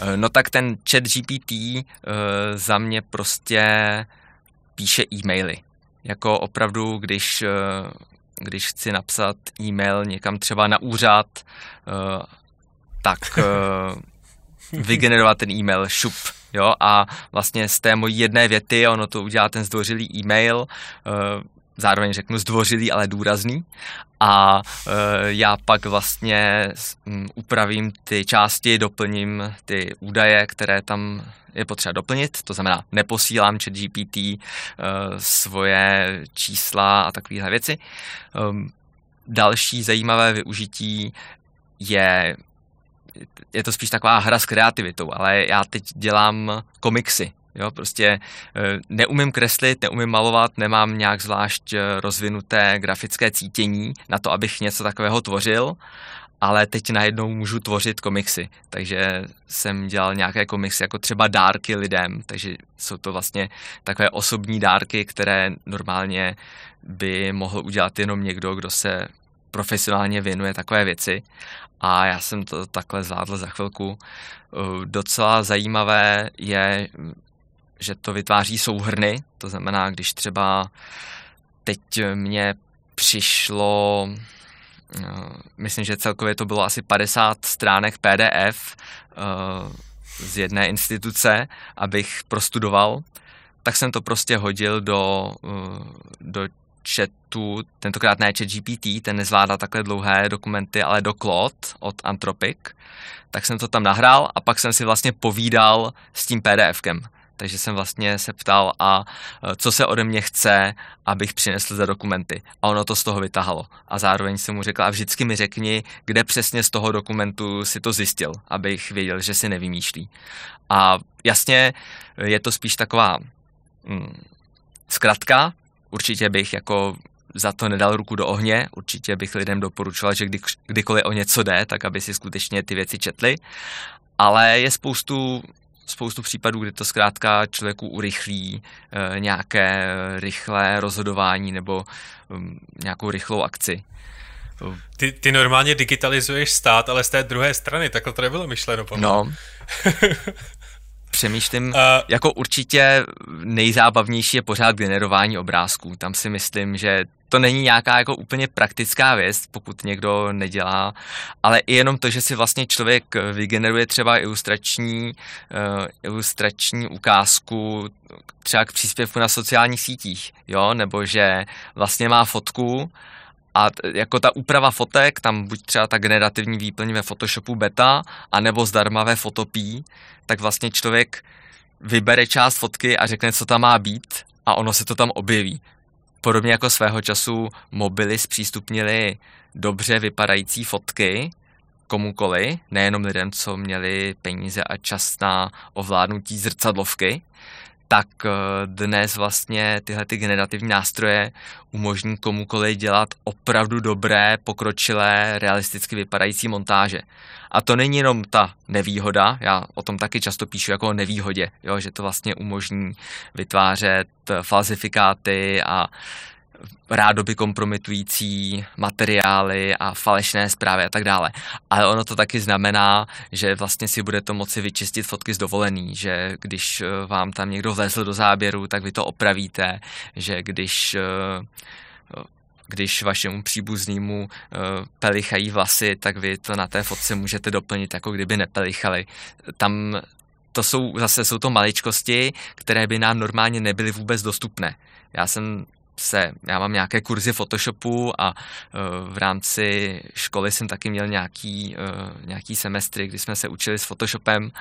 Eh, no tak ten chat GPT uh, eh, za mě prostě píše e-maily. Jako opravdu, když, uh, když chci napsat e-mail někam třeba na úřad, uh, tak uh, vygenerovat ten e-mail šup jo, a vlastně z té mojí jedné věty ono to udělá ten zdvořilý e-mail, uh, zároveň řeknu zdvořilý, ale důrazný. A uh, já pak vlastně upravím ty části, doplním ty údaje, které tam je potřeba doplnit, to znamená neposílám chat GPT uh, svoje čísla a takovéhle věci. Um, další zajímavé využití je je to spíš taková hra s kreativitou, ale já teď dělám komiksy, Jo, prostě eh, neumím kreslit, neumím malovat, nemám nějak zvlášť eh, rozvinuté grafické cítění na to, abych něco takového tvořil, ale teď najednou můžu tvořit komiksy. Takže jsem dělal nějaké komiksy jako třeba dárky lidem, takže jsou to vlastně takové osobní dárky, které normálně by mohl udělat jenom někdo, kdo se profesionálně věnuje takové věci a já jsem to takhle zvládl za chvilku. Eh, docela zajímavé je, že to vytváří souhrny, to znamená, když třeba teď mě přišlo, eh, myslím, že celkově to bylo asi 50 stránek PDF eh, z jedné instituce, abych prostudoval, tak jsem to prostě hodil do, do chatu, tentokrát ne chat GPT, ten nezvládá takhle dlouhé dokumenty, ale do Claude od Anthropic, tak jsem to tam nahrál a pak jsem si vlastně povídal s tím PDFkem. Takže jsem vlastně se ptal, a e, co se ode mě chce, abych přinesl za dokumenty. A ono to z toho vytahalo. A zároveň jsem mu řekl, a vždycky mi řekni, kde přesně z toho dokumentu si to zjistil, abych věděl, že si nevymýšlí. A jasně, je to spíš taková mm, zkratka, určitě bych jako za to nedal ruku do ohně, určitě bych lidem doporučoval, že kdy, kdykoliv o něco jde, tak aby si skutečně ty věci četli, ale je spoustu spoustu případů, kdy to zkrátka člověku urychlí e, nějaké rychlé rozhodování nebo um, nějakou rychlou akci. Ty, ty normálně digitalizuješ stát, ale z té druhé strany, takhle to nebylo myšleno. No. přemýšlím, uh, jako určitě nejzábavnější je pořád generování obrázků. Tam si myslím, že to není nějaká jako úplně praktická věc, pokud někdo nedělá, ale i jenom to, že si vlastně člověk vygeneruje třeba ilustrační, uh, ilustrační ukázku třeba k příspěvku na sociálních sítích, jo, nebo že vlastně má fotku a t- jako ta úprava fotek, tam buď třeba ta generativní výplň ve Photoshopu beta, anebo zdarma ve Photopea, tak vlastně člověk vybere část fotky a řekne, co tam má být a ono se to tam objeví. Podobně jako svého času mobily zpřístupnili dobře vypadající fotky komukoli, nejenom lidem, co měli peníze a čas na ovládnutí zrcadlovky, tak eh, dnes vlastně tyhle ty generativní nástroje umožní komukoliv dělat opravdu dobré, pokročilé, realisticky vypadající montáže. A to není jenom ta nevýhoda, já o tom taky často píšu jako o nevýhodě, jo, že to vlastně umožní vytvářet falzifikáty a rádoby kompromitující materiály a falešné zprávy a tak dále. Ale ono to taky znamená, že vlastně si budete moci vyčistit fotky z dovolený, že když eh, vám tam někdo vlezl do záběru, tak vy to opravíte, že když eh, když vašemu příbuznému uh, pelichají vlasy, tak vy to na té fotce můžete doplnit, jako kdyby nepelichali. Tam to jsou zase jsou to maličkosti, které by nám normálně nebyly vůbec dostupné. Já jsem se, já mám nějaké kurzy Photoshopu a uh, v rámci školy jsem taky měl nějaký, uh, nějaký semestry, kdy jsme se učili s Photoshopem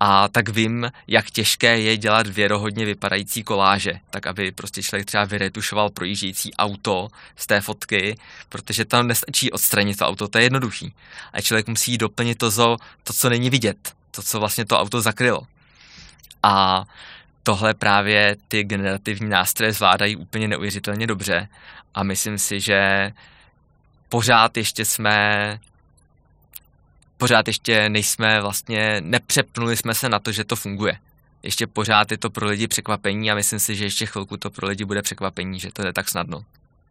a tak vím, jak těžké je dělat věrohodně vypadající koláže, tak aby prostě člověk třeba vyretušoval projíždějící auto z té fotky, protože tam nestačí odstranit to auto, to je jednoduchý. A člověk musí doplnit to, to co není vidět, to, co vlastně to auto zakrylo. A tohle právě ty generativní nástroje zvládají úplně neuvěřitelně dobře a myslím si, že pořád ještě jsme pořád ještě nejsme vlastně, nepřepnuli jsme se na to, že to funguje. Ještě pořád je to pro lidi překvapení a myslím si, že ještě chvilku to pro lidi bude překvapení, že to je tak snadno.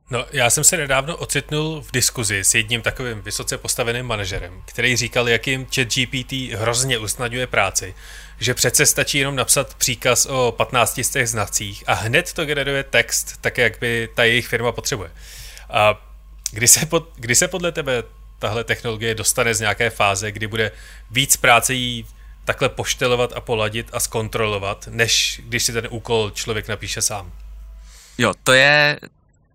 No, já jsem se nedávno ocitnul v diskuzi s jedním takovým vysoce postaveným manažerem, který říkal, jak jim ChatGPT hrozně usnadňuje práci, že přece stačí jenom napsat příkaz o 15 z těch znacích a hned to generuje text, tak jak by ta jejich firma potřebuje. A kdy se, pod, kdy se podle tebe tahle technologie dostane z nějaké fáze, kdy bude víc práce jí takhle poštelovat a poladit a zkontrolovat, než když si ten úkol člověk napíše sám? Jo, to je,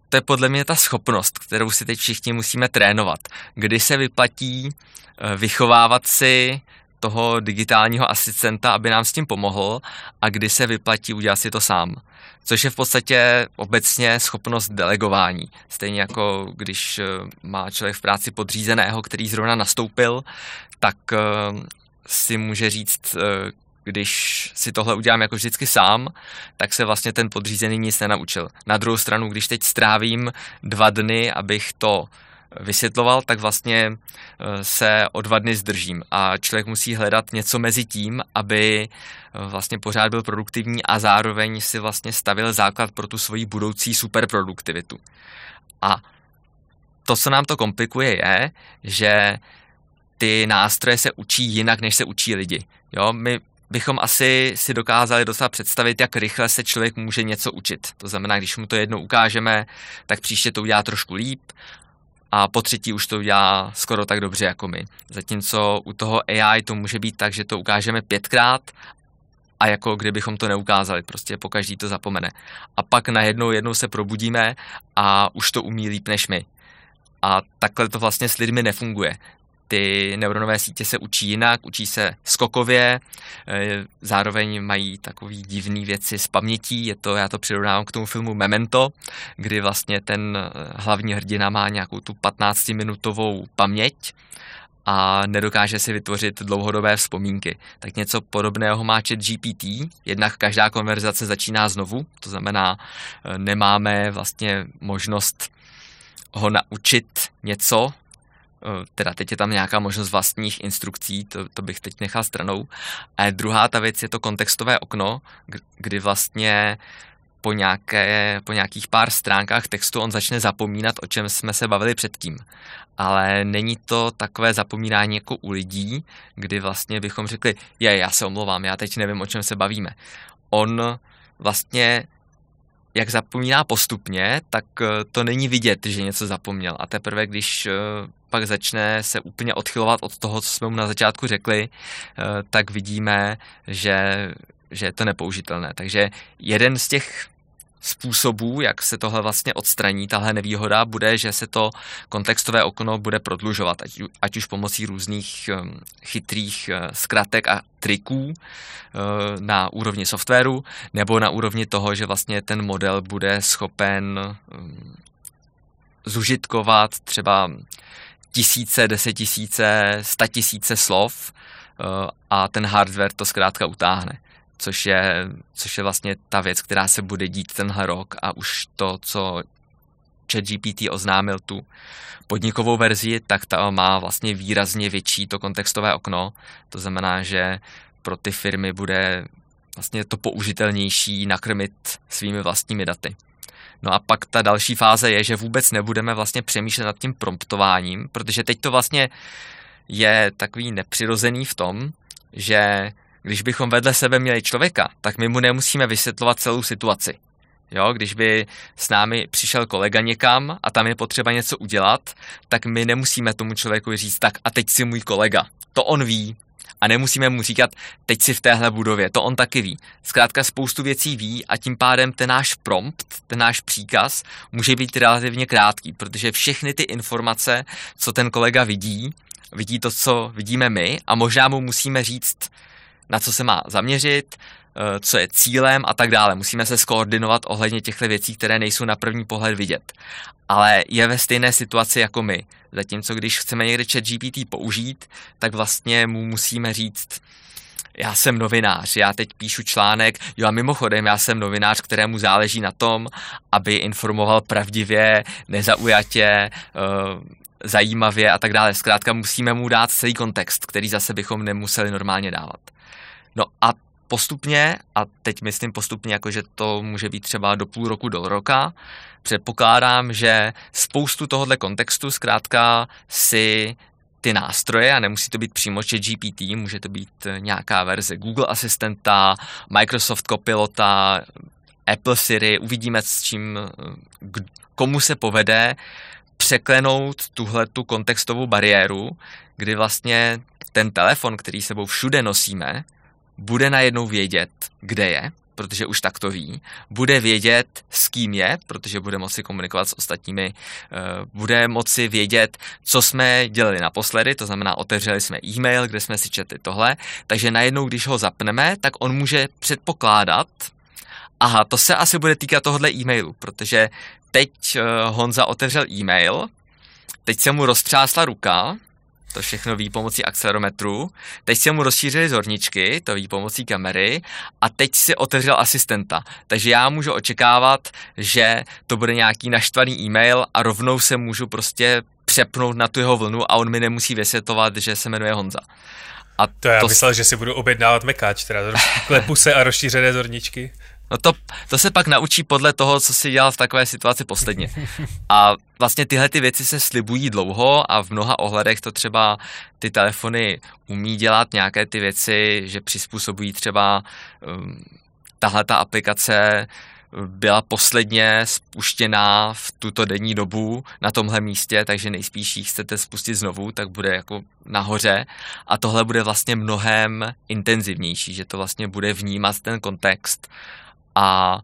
to je podle mě ta schopnost, kterou si teď všichni musíme trénovat. Kdy se vyplatí eh, vychovávat si toho digitálního asistenta, aby nám s tím pomohl a kdy se vyplatí udělat si to sám. Což je v podstatě obecně schopnost delegování. Stejně jako když eh, má člověk v práci podřízeného, který zrovna nastoupil, tak eh, si může říct, když si tohle udělám jako vždycky sám, tak se vlastně ten podřízený nic nenaučil. Na druhou stranu, když teď strávím dva dny, abych to vysvětloval, tak vlastně eh, se o dva dny zdržím a člověk musí hledat něco mezi tím, aby eh, vlastně pořád byl produktivní a zároveň si vlastně stavil základ pro tu svoji budoucí superproduktivitu. A to, co nám to komplikuje, je, že ty nástroje se učí jinak, než se učí lidi. Jo, my bychom asi si dokázali dostat představit, jak rychle se člověk může něco učit. To znamená, když mu to jednou ukážeme, tak příště to udělá trošku líp a po třetí už to udělá skoro tak dobře jako my. Zatímco u toho AI to může být tak, že to ukážeme pětkrát a jako kdybychom to neukázali, prostě po každý to zapomene. A pak najednou jednou se probudíme a už to umí líp než my. A takhle to vlastně s lidmi nefunguje ty neuronové sítě se učí jinak, učí se skokově, eh, zároveň mají takový divný věci z pamětí, je to, já to přirovnávám k tomu filmu Memento, kdy vlastně ten eh, hlavní hrdina má nějakou tu 15-minutovou paměť a nedokáže si vytvořit dlouhodobé vzpomínky. Tak něco podobného má chat GPT, jednak každá konverzace začíná znovu, to znamená, eh, nemáme vlastně možnost ho naučit něco, teda teď je tam nějaká možnost vlastních instrukcí, to, to bych teď nechal stranou. A druhá ta věc je to kontextové okno, kdy vlastně po, nějaké, po nějakých pár stránkách textu on začne zapomínat, o čem jsme se bavili předtím. Ale není to takové zapomínání jako u lidí, kdy vlastně bychom řekli, je, já se omlouvám, já teď nevím, o čem se bavíme. On vlastně jak zapomíná postupně, tak eh, to není vidět, že něco zapomněl. A teprve, když eh, pak začne se úplně odchylovat od toho, co jsme mu na začátku řekli, eh, tak vidíme, že, že je to nepoužitelné. Takže jeden z těch způsobů, jak se tohle vlastně odstraní, tahle nevýhoda, bude, že se to kontextové okno bude prodlužovat, ať, ať už pomocí různých um, chytrých uh, zkratek a triků uh, na úrovni softwaru, nebo na úrovni toho, že vlastně ten model bude schopen um, zužitkovat třeba tisíce, desetisíce, sta tisíce slov uh, a ten hardware to zkrátka utáhne. Což je, což je vlastně ta věc, která se bude dít tenhle rok a už to, co ChatGPT oznámil tu podnikovou verzi, tak ta má vlastně výrazně větší to kontextové okno. To znamená, že pro ty firmy bude vlastně to použitelnější nakrmit svými vlastními daty. No a pak ta další fáze je, že vůbec nebudeme vlastně přemýšlet nad tím promptováním, protože teď to vlastně je takový nepřirozený v tom, že když bychom vedle sebe měli člověka, tak my mu nemusíme vysvětlovat celou situaci. Jo, když by s námi přišel kolega někam a tam je potřeba něco udělat, tak my nemusíme tomu člověku říct, tak a teď si můj kolega. To on ví, a nemusíme mu říkat, teď si v téhle budově, to on taky ví. Zkrátka spoustu věcí ví a tím pádem ten náš prompt, ten náš příkaz může být relativně krátký, protože všechny ty informace, co ten kolega vidí, vidí to, co vidíme my a možná mu musíme říct, na co se má zaměřit, eh, co je cílem a tak dále. Musíme se skoordinovat ohledně těchto věcí, které nejsou na první pohled vidět. Ale je ve stejné situaci jako my. Zatímco když chceme někde chat GPT použít, tak vlastně mu musíme říct, já jsem novinář, já teď píšu článek, jo a mimochodem já jsem novinář, kterému záleží na tom, aby informoval pravdivě, nezaujatě, eh, zajímavě a tak dále. Zkrátka musíme mu dát celý kontext, který zase bychom nemuseli normálně dávat. No a postupně, a teď myslím postupně, jako že to může být třeba do půl roku, do roka, předpokládám, že spoustu tohohle kontextu zkrátka si ty nástroje, a nemusí to být přímo chat GPT, může to být nějaká verze Google Asistenta, Microsoft Copilota, Apple Siri, uvidíme s čím, komu se povede překlenout tuhle tu kontextovou bariéru, kdy vlastně ten telefon, který sebou všude nosíme, bude najednou vědět, kde je, protože už tak to ví, bude vědět, s kým je, protože bude moci komunikovat s ostatními, eh, bude moci vědět, co jsme dělali naposledy, to znamená, otevřeli jsme e-mail, kde jsme si četli tohle, takže najednou, když ho zapneme, tak on může předpokládat, aha, to se asi bude týkat tohohle e-mailu, protože teď eh, Honza otevřel e-mail, teď se mu roztřásla ruka, to všechno ví pomocí akcelerometru. Teď se mu rozšířily zorničky, to ví pomocí kamery a teď si otevřel asistenta. Takže já můžu očekávat, že to bude nějaký naštvaný e-mail a rovnou se můžu prostě přepnout na tu jeho vlnu a on mi nemusí vysvětlovat, že se jmenuje Honza. A to já to myslel, že si budu objednávat mekáč, teda klepu se a rozšířené zorničky. No to, to se pak naučí podle toho, co si dělal v takové situaci posledně. A vlastně tyhle ty věci se slibují dlouho a v mnoha ohledech to třeba ty telefony umí dělat nějaké ty věci, že přizpůsobují třeba um, tahle ta aplikace byla posledně spuštěná v tuto denní dobu na tomhle místě, takže nejspíš ji chcete spustit znovu, tak bude jako nahoře a tohle bude vlastně mnohem intenzivnější, že to vlastně bude vnímat ten kontext a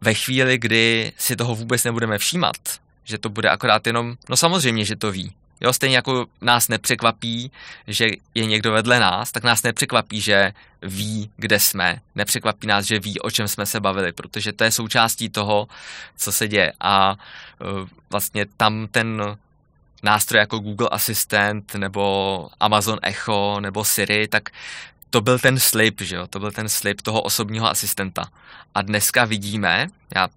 ve chvíli, kdy si toho vůbec nebudeme všímat, že to bude akorát jenom, no samozřejmě, že to ví. Jo, stejně jako nás nepřekvapí, že je někdo vedle nás, tak nás nepřekvapí, že ví, kde jsme. Nepřekvapí nás, že ví, o čem jsme se bavili, protože to je součástí toho, co se děje. A uh, vlastně tam ten nástroj jako Google Assistant nebo Amazon Echo nebo Siri, tak to byl ten slib, že jo, to byl ten slib toho osobního asistenta. A dneska vidíme, já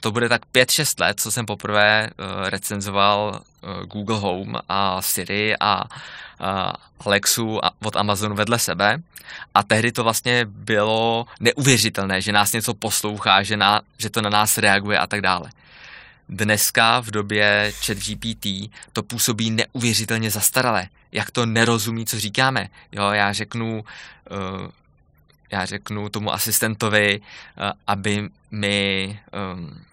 to bude tak 5-6 let, co jsem poprvé uh, recenzoval uh, Google Home a Siri a uh, Alexu a, od Amazonu vedle sebe. A tehdy to vlastně bylo neuvěřitelné, že nás něco poslouchá, že, na, že to na nás reaguje a tak dále. Dneska v době chat GPT to působí neuvěřitelně zastaralé. Jak to nerozumí, co říkáme. Jo, já řeknu, uh, já řeknu tomu asistentovi, uh, aby mi um,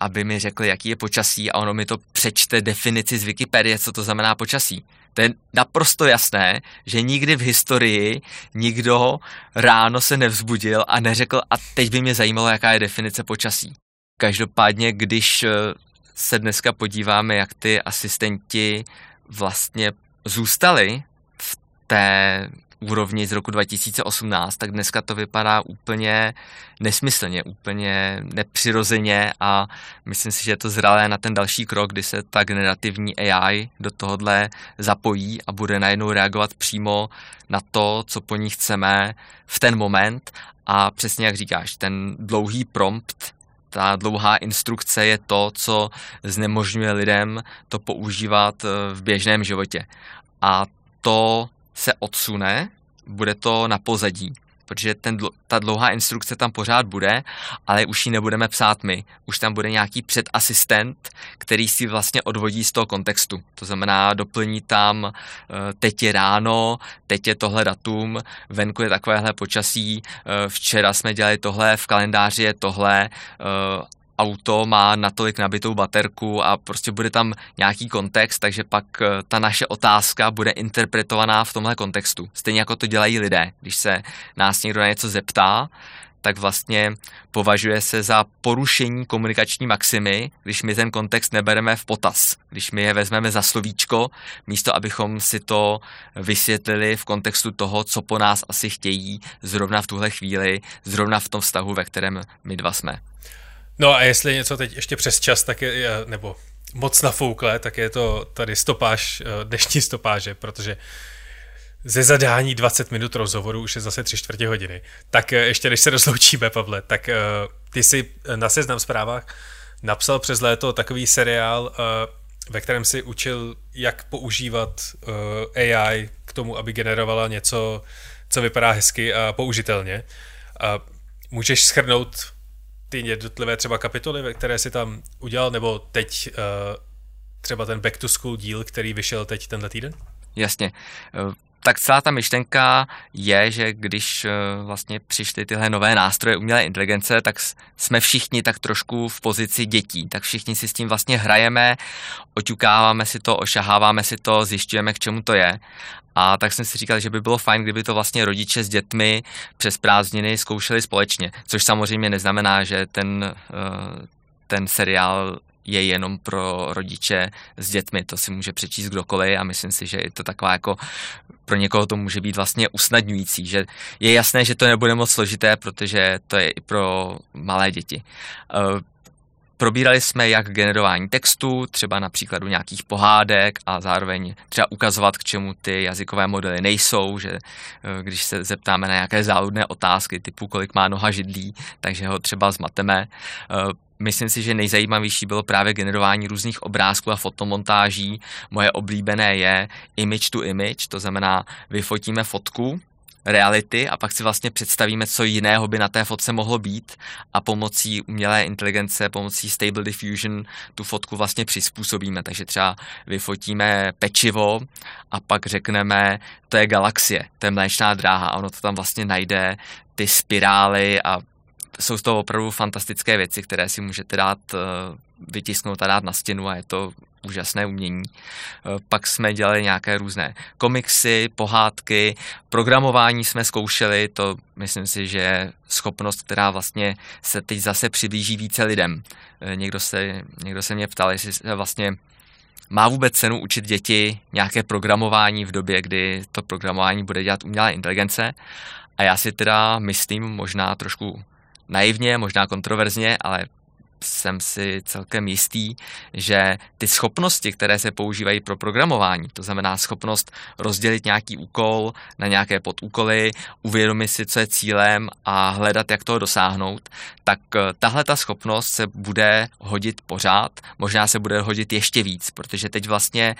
aby mi řekl, jaký je počasí a ono mi to přečte definici z Wikipedie, co to znamená počasí. To je naprosto jasné, že nikdy v historii nikdo ráno se nevzbudil a neřekl, a teď by mě zajímalo, jaká je definice počasí. Každopádně, když eh, se dneska podíváme, jak ty asistenti vlastně zůstali v té úrovni z roku 2018, tak dneska to vypadá úplně nesmyslně, úplně nepřirozeně a myslím si, že je to zralé na ten další krok, kdy se ta generativní AI do tohohle zapojí a bude najednou reagovat přímo na to, co po ní chceme v ten moment. A přesně jak říkáš, ten dlouhý prompt ta dlouhá instrukce je to, co znemožňuje lidem to používat eh, v běžném životě. A to se odsune, bude to na pozadí protože ten, ta dlouhá instrukce tam pořád bude, ale už ji nebudeme psát my. Už tam bude nějaký předasistent, který si vlastně odvodí z toho kontextu. To znamená, doplní tam eh, teď je ráno, teď je tohle datum, venku je takovéhle počasí, eh, včera jsme dělali tohle, v kalendáři je tohle eh, auto má natolik nabitou baterku a prostě bude tam nějaký kontext, takže pak eh, ta naše otázka bude interpretovaná v tomhle kontextu. Stejně jako to dělají lidé. Když se nás někdo na něco zeptá, tak vlastně považuje se za porušení komunikační maximy, když my ten kontext nebereme v potaz. Když my je vezmeme za slovíčko, místo abychom si to vysvětlili v kontextu toho, co po nás asi chtějí zrovna v tuhle chvíli, zrovna v tom vztahu, ve kterém my dva jsme. No a jestli něco teď ještě přes čas, tak je, nebo moc nafoukle, tak je to tady stopáž, eh, dnešní stopáže, protože ze zadání 20 minut rozhovoru už je zase tři čtvrtě hodiny. Tak eh, ještě než se rozloučíme, Pavle, tak eh, ty si na seznam zprávách napsal přes léto takový seriál, ve kterém si učil, jak používat AI k tomu, aby generovala něco, co vypadá hezky a použitelně. Můžeš schrnout ty jednotlivé třeba kapitoly, které si tam udělal, nebo teď uh, třeba ten Back to School díl, který vyšel teď tenhle týden? Jasně. Tak celá ta myšlenka je, že když vlastně přišly tyhle nové nástroje umělé inteligence, tak jsme všichni tak trošku v pozici dětí. Tak všichni si s tím vlastně hrajeme, oťukáváme si to, ošaháváme si to, zjišťujeme, k čemu to je. A tak jsem si říkal, že by bylo fajn, kdyby to vlastně rodiče s dětmi přes prázdniny zkoušeli společně. Což samozřejmě neznamená, že ten, eh, ten seriál je jenom pro rodiče s dětmi, to si může přečíst kdokoliv a myslím si, že je to taková jako pro někoho to může být vlastně usnadňující, že je jasné, že to nebude moc složité, protože to je i pro malé děti. Eh, Probírali jsme jak generování textu, třeba na příkladu nějakých pohádek a zároveň třeba ukazovat, k čemu ty jazykové modely nejsou, že eh, když se zeptáme na nějaké záludné otázky typu kolik má noha židlí, takže ho třeba zmateme. Myslím si, že nejzajímavější bylo právě generování různých obrázků a fotomontáží. Moje oblíbené je image to image, to znamená vyfotíme fotku, reality a pak si vlastně představíme, co jiného by na té fotce mohlo být a pomocí umělé inteligence, pomocí Stable Diffusion tu fotku vlastně přizpůsobíme. Takže třeba vyfotíme pečivo a pak řekneme, to je galaxie, to je mléčná dráha a ono to tam vlastně najde ty spirály a jsou to opravdu fantastické věci, které si můžete dát, eh, vytisknout a dát na stěnu a je to úžasné umění. Eh, pak jsme dělali nějaké různé komiksy, pohádky, programování jsme zkoušeli, to myslím si, že je schopnost, která vlastně se teď zase přiblíží více lidem. Eh, někdo se, někdo se mě ptal, jestli vlastně má vůbec cenu učit děti nějaké programování v době, kdy to programování bude dělat umělá inteligence. A já si teda myslím, možná trošku naivně, možná kontroverzně, ale jsem si celkem jistý, že ty schopnosti, které se používají pro programování, to znamená schopnost rozdělit nějaký úkol na nějaké podúkoly, uvědomit si, co je cílem a hledat, jak toho dosáhnout, tak eh, tahle ta schopnost se bude hodit pořád, možná se bude hodit ještě víc, protože teď vlastně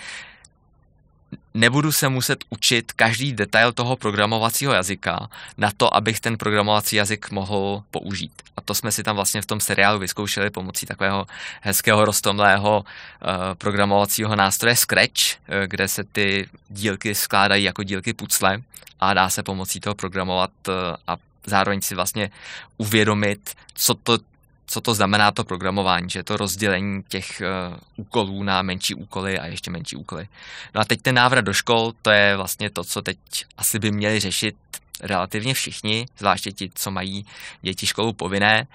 nebudu se muset učit každý detail toho programovacího jazyka na to, abych ten programovací jazyk mohl použít. A to jsme si tam vlastně v tom seriálu vyzkoušeli pomocí takového hezkého rostomlého uh, programovacího nástroje Scratch, uh, kde se ty dílky skládají jako dílky pucle a dá se pomocí toho programovat uh, a zároveň si vlastně uvědomit, co to co to znamená to programování, že je to rozdělení těch uh, úkolů na menší úkoly a ještě menší úkoly. No a teď ten návrat do škol, to je vlastně to, co teď asi by měli řešit relativně všichni, zvláště ti, co mají děti školu povinné.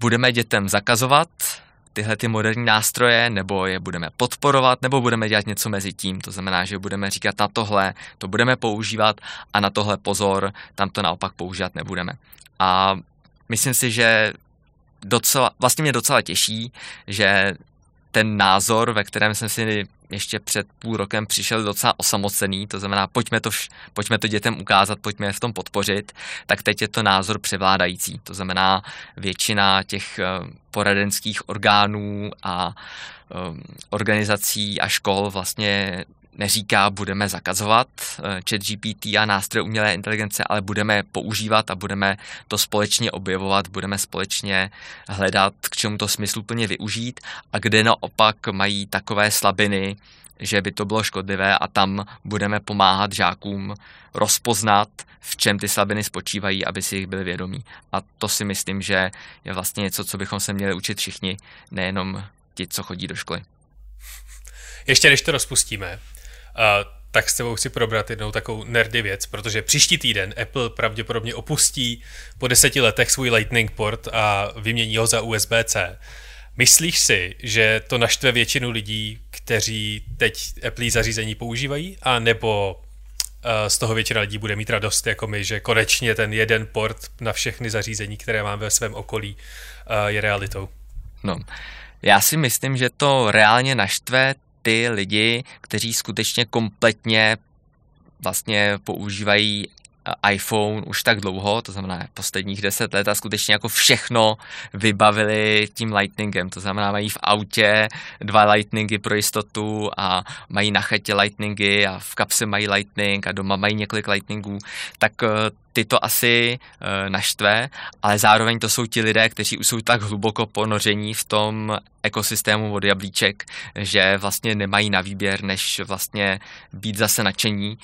Budeme dětem zakazovat tyhle ty moderní nástroje, nebo je budeme podporovat, nebo budeme dělat něco mezi tím. To znamená, že budeme říkat na tohle, to budeme používat a na tohle pozor, tam to naopak používat nebudeme. A myslím si, že docela, vlastně mě docela těší, že ten názor, ve kterém jsem si ještě před půl rokem přišel docela osamocený, to znamená, pojďme to, pojďme to dětem ukázat, pojďme je v tom podpořit, tak teď je to názor převládající. To znamená, většina těch eh, poradenských orgánů a um, organizací a škol vlastně neříká, budeme zakazovat eh, chat GPT a nástroje umělé inteligence, ale budeme je používat a budeme to společně objevovat, budeme společně hledat, k čemu to smysluplně využít a kde naopak mají takové slabiny, že by to bylo škodlivé a tam budeme pomáhat žákům rozpoznat, v čem ty slabiny spočívají, aby si jich byli vědomí. A to si myslím, že je vlastně něco, co bychom se měli učit všichni, nejenom ti, co chodí do školy. Ještě než to rozpustíme, tak s tebou chci probrat jednou takovou nerdy věc, protože příští týden Apple pravděpodobně opustí po deseti letech svůj Lightning port a vymění ho za USB-C. Myslíš si, že to naštve většinu lidí, kteří teď Apple zařízení používají, a nebo uh, z toho většina lidí bude mít radost jako my, že konečně ten jeden port na všechny zařízení, které mám ve svém okolí, uh, je realitou? No, já si myslím, že to reálně naštve ty lidi, kteří skutečně kompletně vlastně používají iPhone už tak dlouho, to znamená posledních deset let a skutečně jako všechno vybavili tím Lightningem, to znamená mají v autě dva Lightningy pro jistotu a mají na chatě Lightningy a v kapse mají Lightning a doma mají několik Lightningů, tak eh, ty to asi e, naštve, ale zároveň to jsou ti lidé, kteří už jsou tak hluboko ponoření v tom ekosystému od jablíček, že vlastně nemají na výběr, než vlastně být zase nadšení e,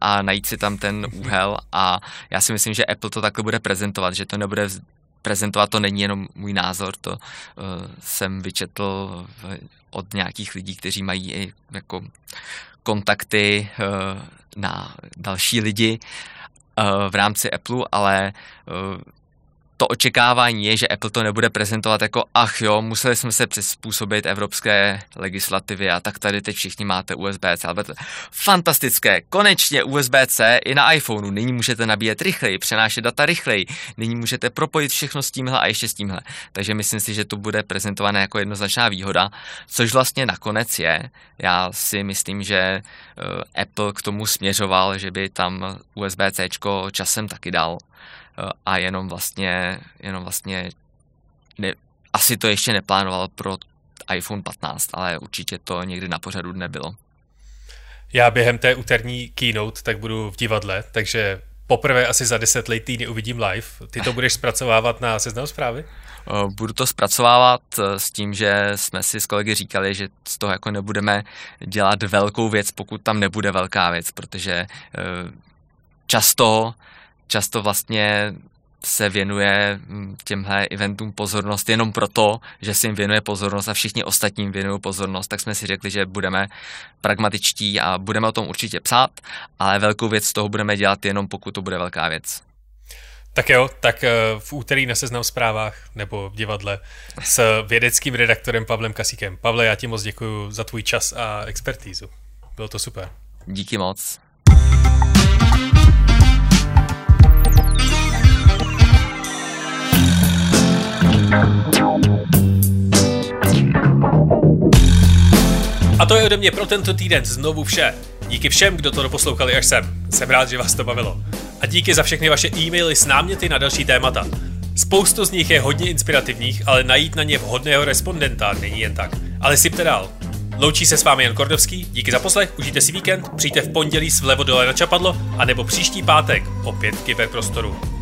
a najít si tam ten úhel. A já si myslím, že Apple to takhle bude prezentovat, že to nebude prezentovat, to není jenom můj názor, to uh, jsem vyčetl v, od nějakých lidí, kteří mají i jako kontakty uh, na další lidi v rámci Apple, ale to očekávání je, že Apple to nebude prezentovat jako ach jo, museli jsme se přizpůsobit evropské legislativě a tak tady teď všichni máte USB-C. Fantastické, konečně USB-C i na iPhoneu. Nyní můžete nabíjet rychleji, přenášet data rychleji, nyní můžete propojit všechno s tímhle a ještě s tímhle. Takže myslím si, že to bude prezentované jako jednoznačná výhoda, což vlastně nakonec je. Já si myslím, že eh, Apple k tomu směřoval, že by tam USB-C časem taky dal a jenom vlastně, jenom vlastně ne, asi to ještě neplánoval pro iPhone 15, ale určitě to někdy na pořadu dne bylo. Já během té úterní keynote tak budu v divadle, takže poprvé asi za 10 let týdny uvidím live. Ty to budeš zpracovávat na seznam zprávy? Budu to zpracovávat e, s tím, že jsme si s kolegy říkali, že z toho jako nebudeme dělat velkou věc, pokud tam nebude velká věc, protože e, často často vlastně se věnuje mm, těmhle eventům pozornost jenom proto, že si jim věnuje pozornost a všichni ostatním věnují pozornost, tak jsme si řekli, že budeme pragmatičtí a budeme o tom určitě psát, ale velkou věc z toho budeme dělat jenom pokud to bude velká věc. Tak jo, tak eh, v úterý na seznam zprávách nebo v divadle s vědeckým redaktorem Pavlem Kasíkem. Pavle, já ti moc děkuji za tvůj čas a expertízu. Bylo to super. Díky moc. A to je ode mě pro tento týden znovu vše. Díky všem, kdo to doposlouchali až sem. Jsem rád, že vás to bavilo. A díky za všechny vaše e-maily s náměty na další témata. Spoustu z nich je hodně inspirativních, ale najít na ně vhodného respondenta není jen tak. Ale sypte dál. Loučí se s vámi Jan Kordovský, díky za poslech, užijte si víkend, přijďte v pondělí s vlevo dole na čapadlo, anebo příští pátek opět v kyberprostoru.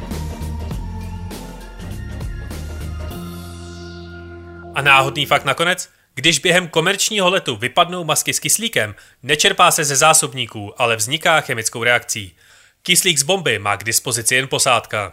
A náhodný fakt nakonec? Když během komerčního letu vypadnou masky s kyslíkem, nečerpá se ze zásobníků, ale vzniká chemickou reakcí. Kyslík z bomby má k dispozici jen posádka.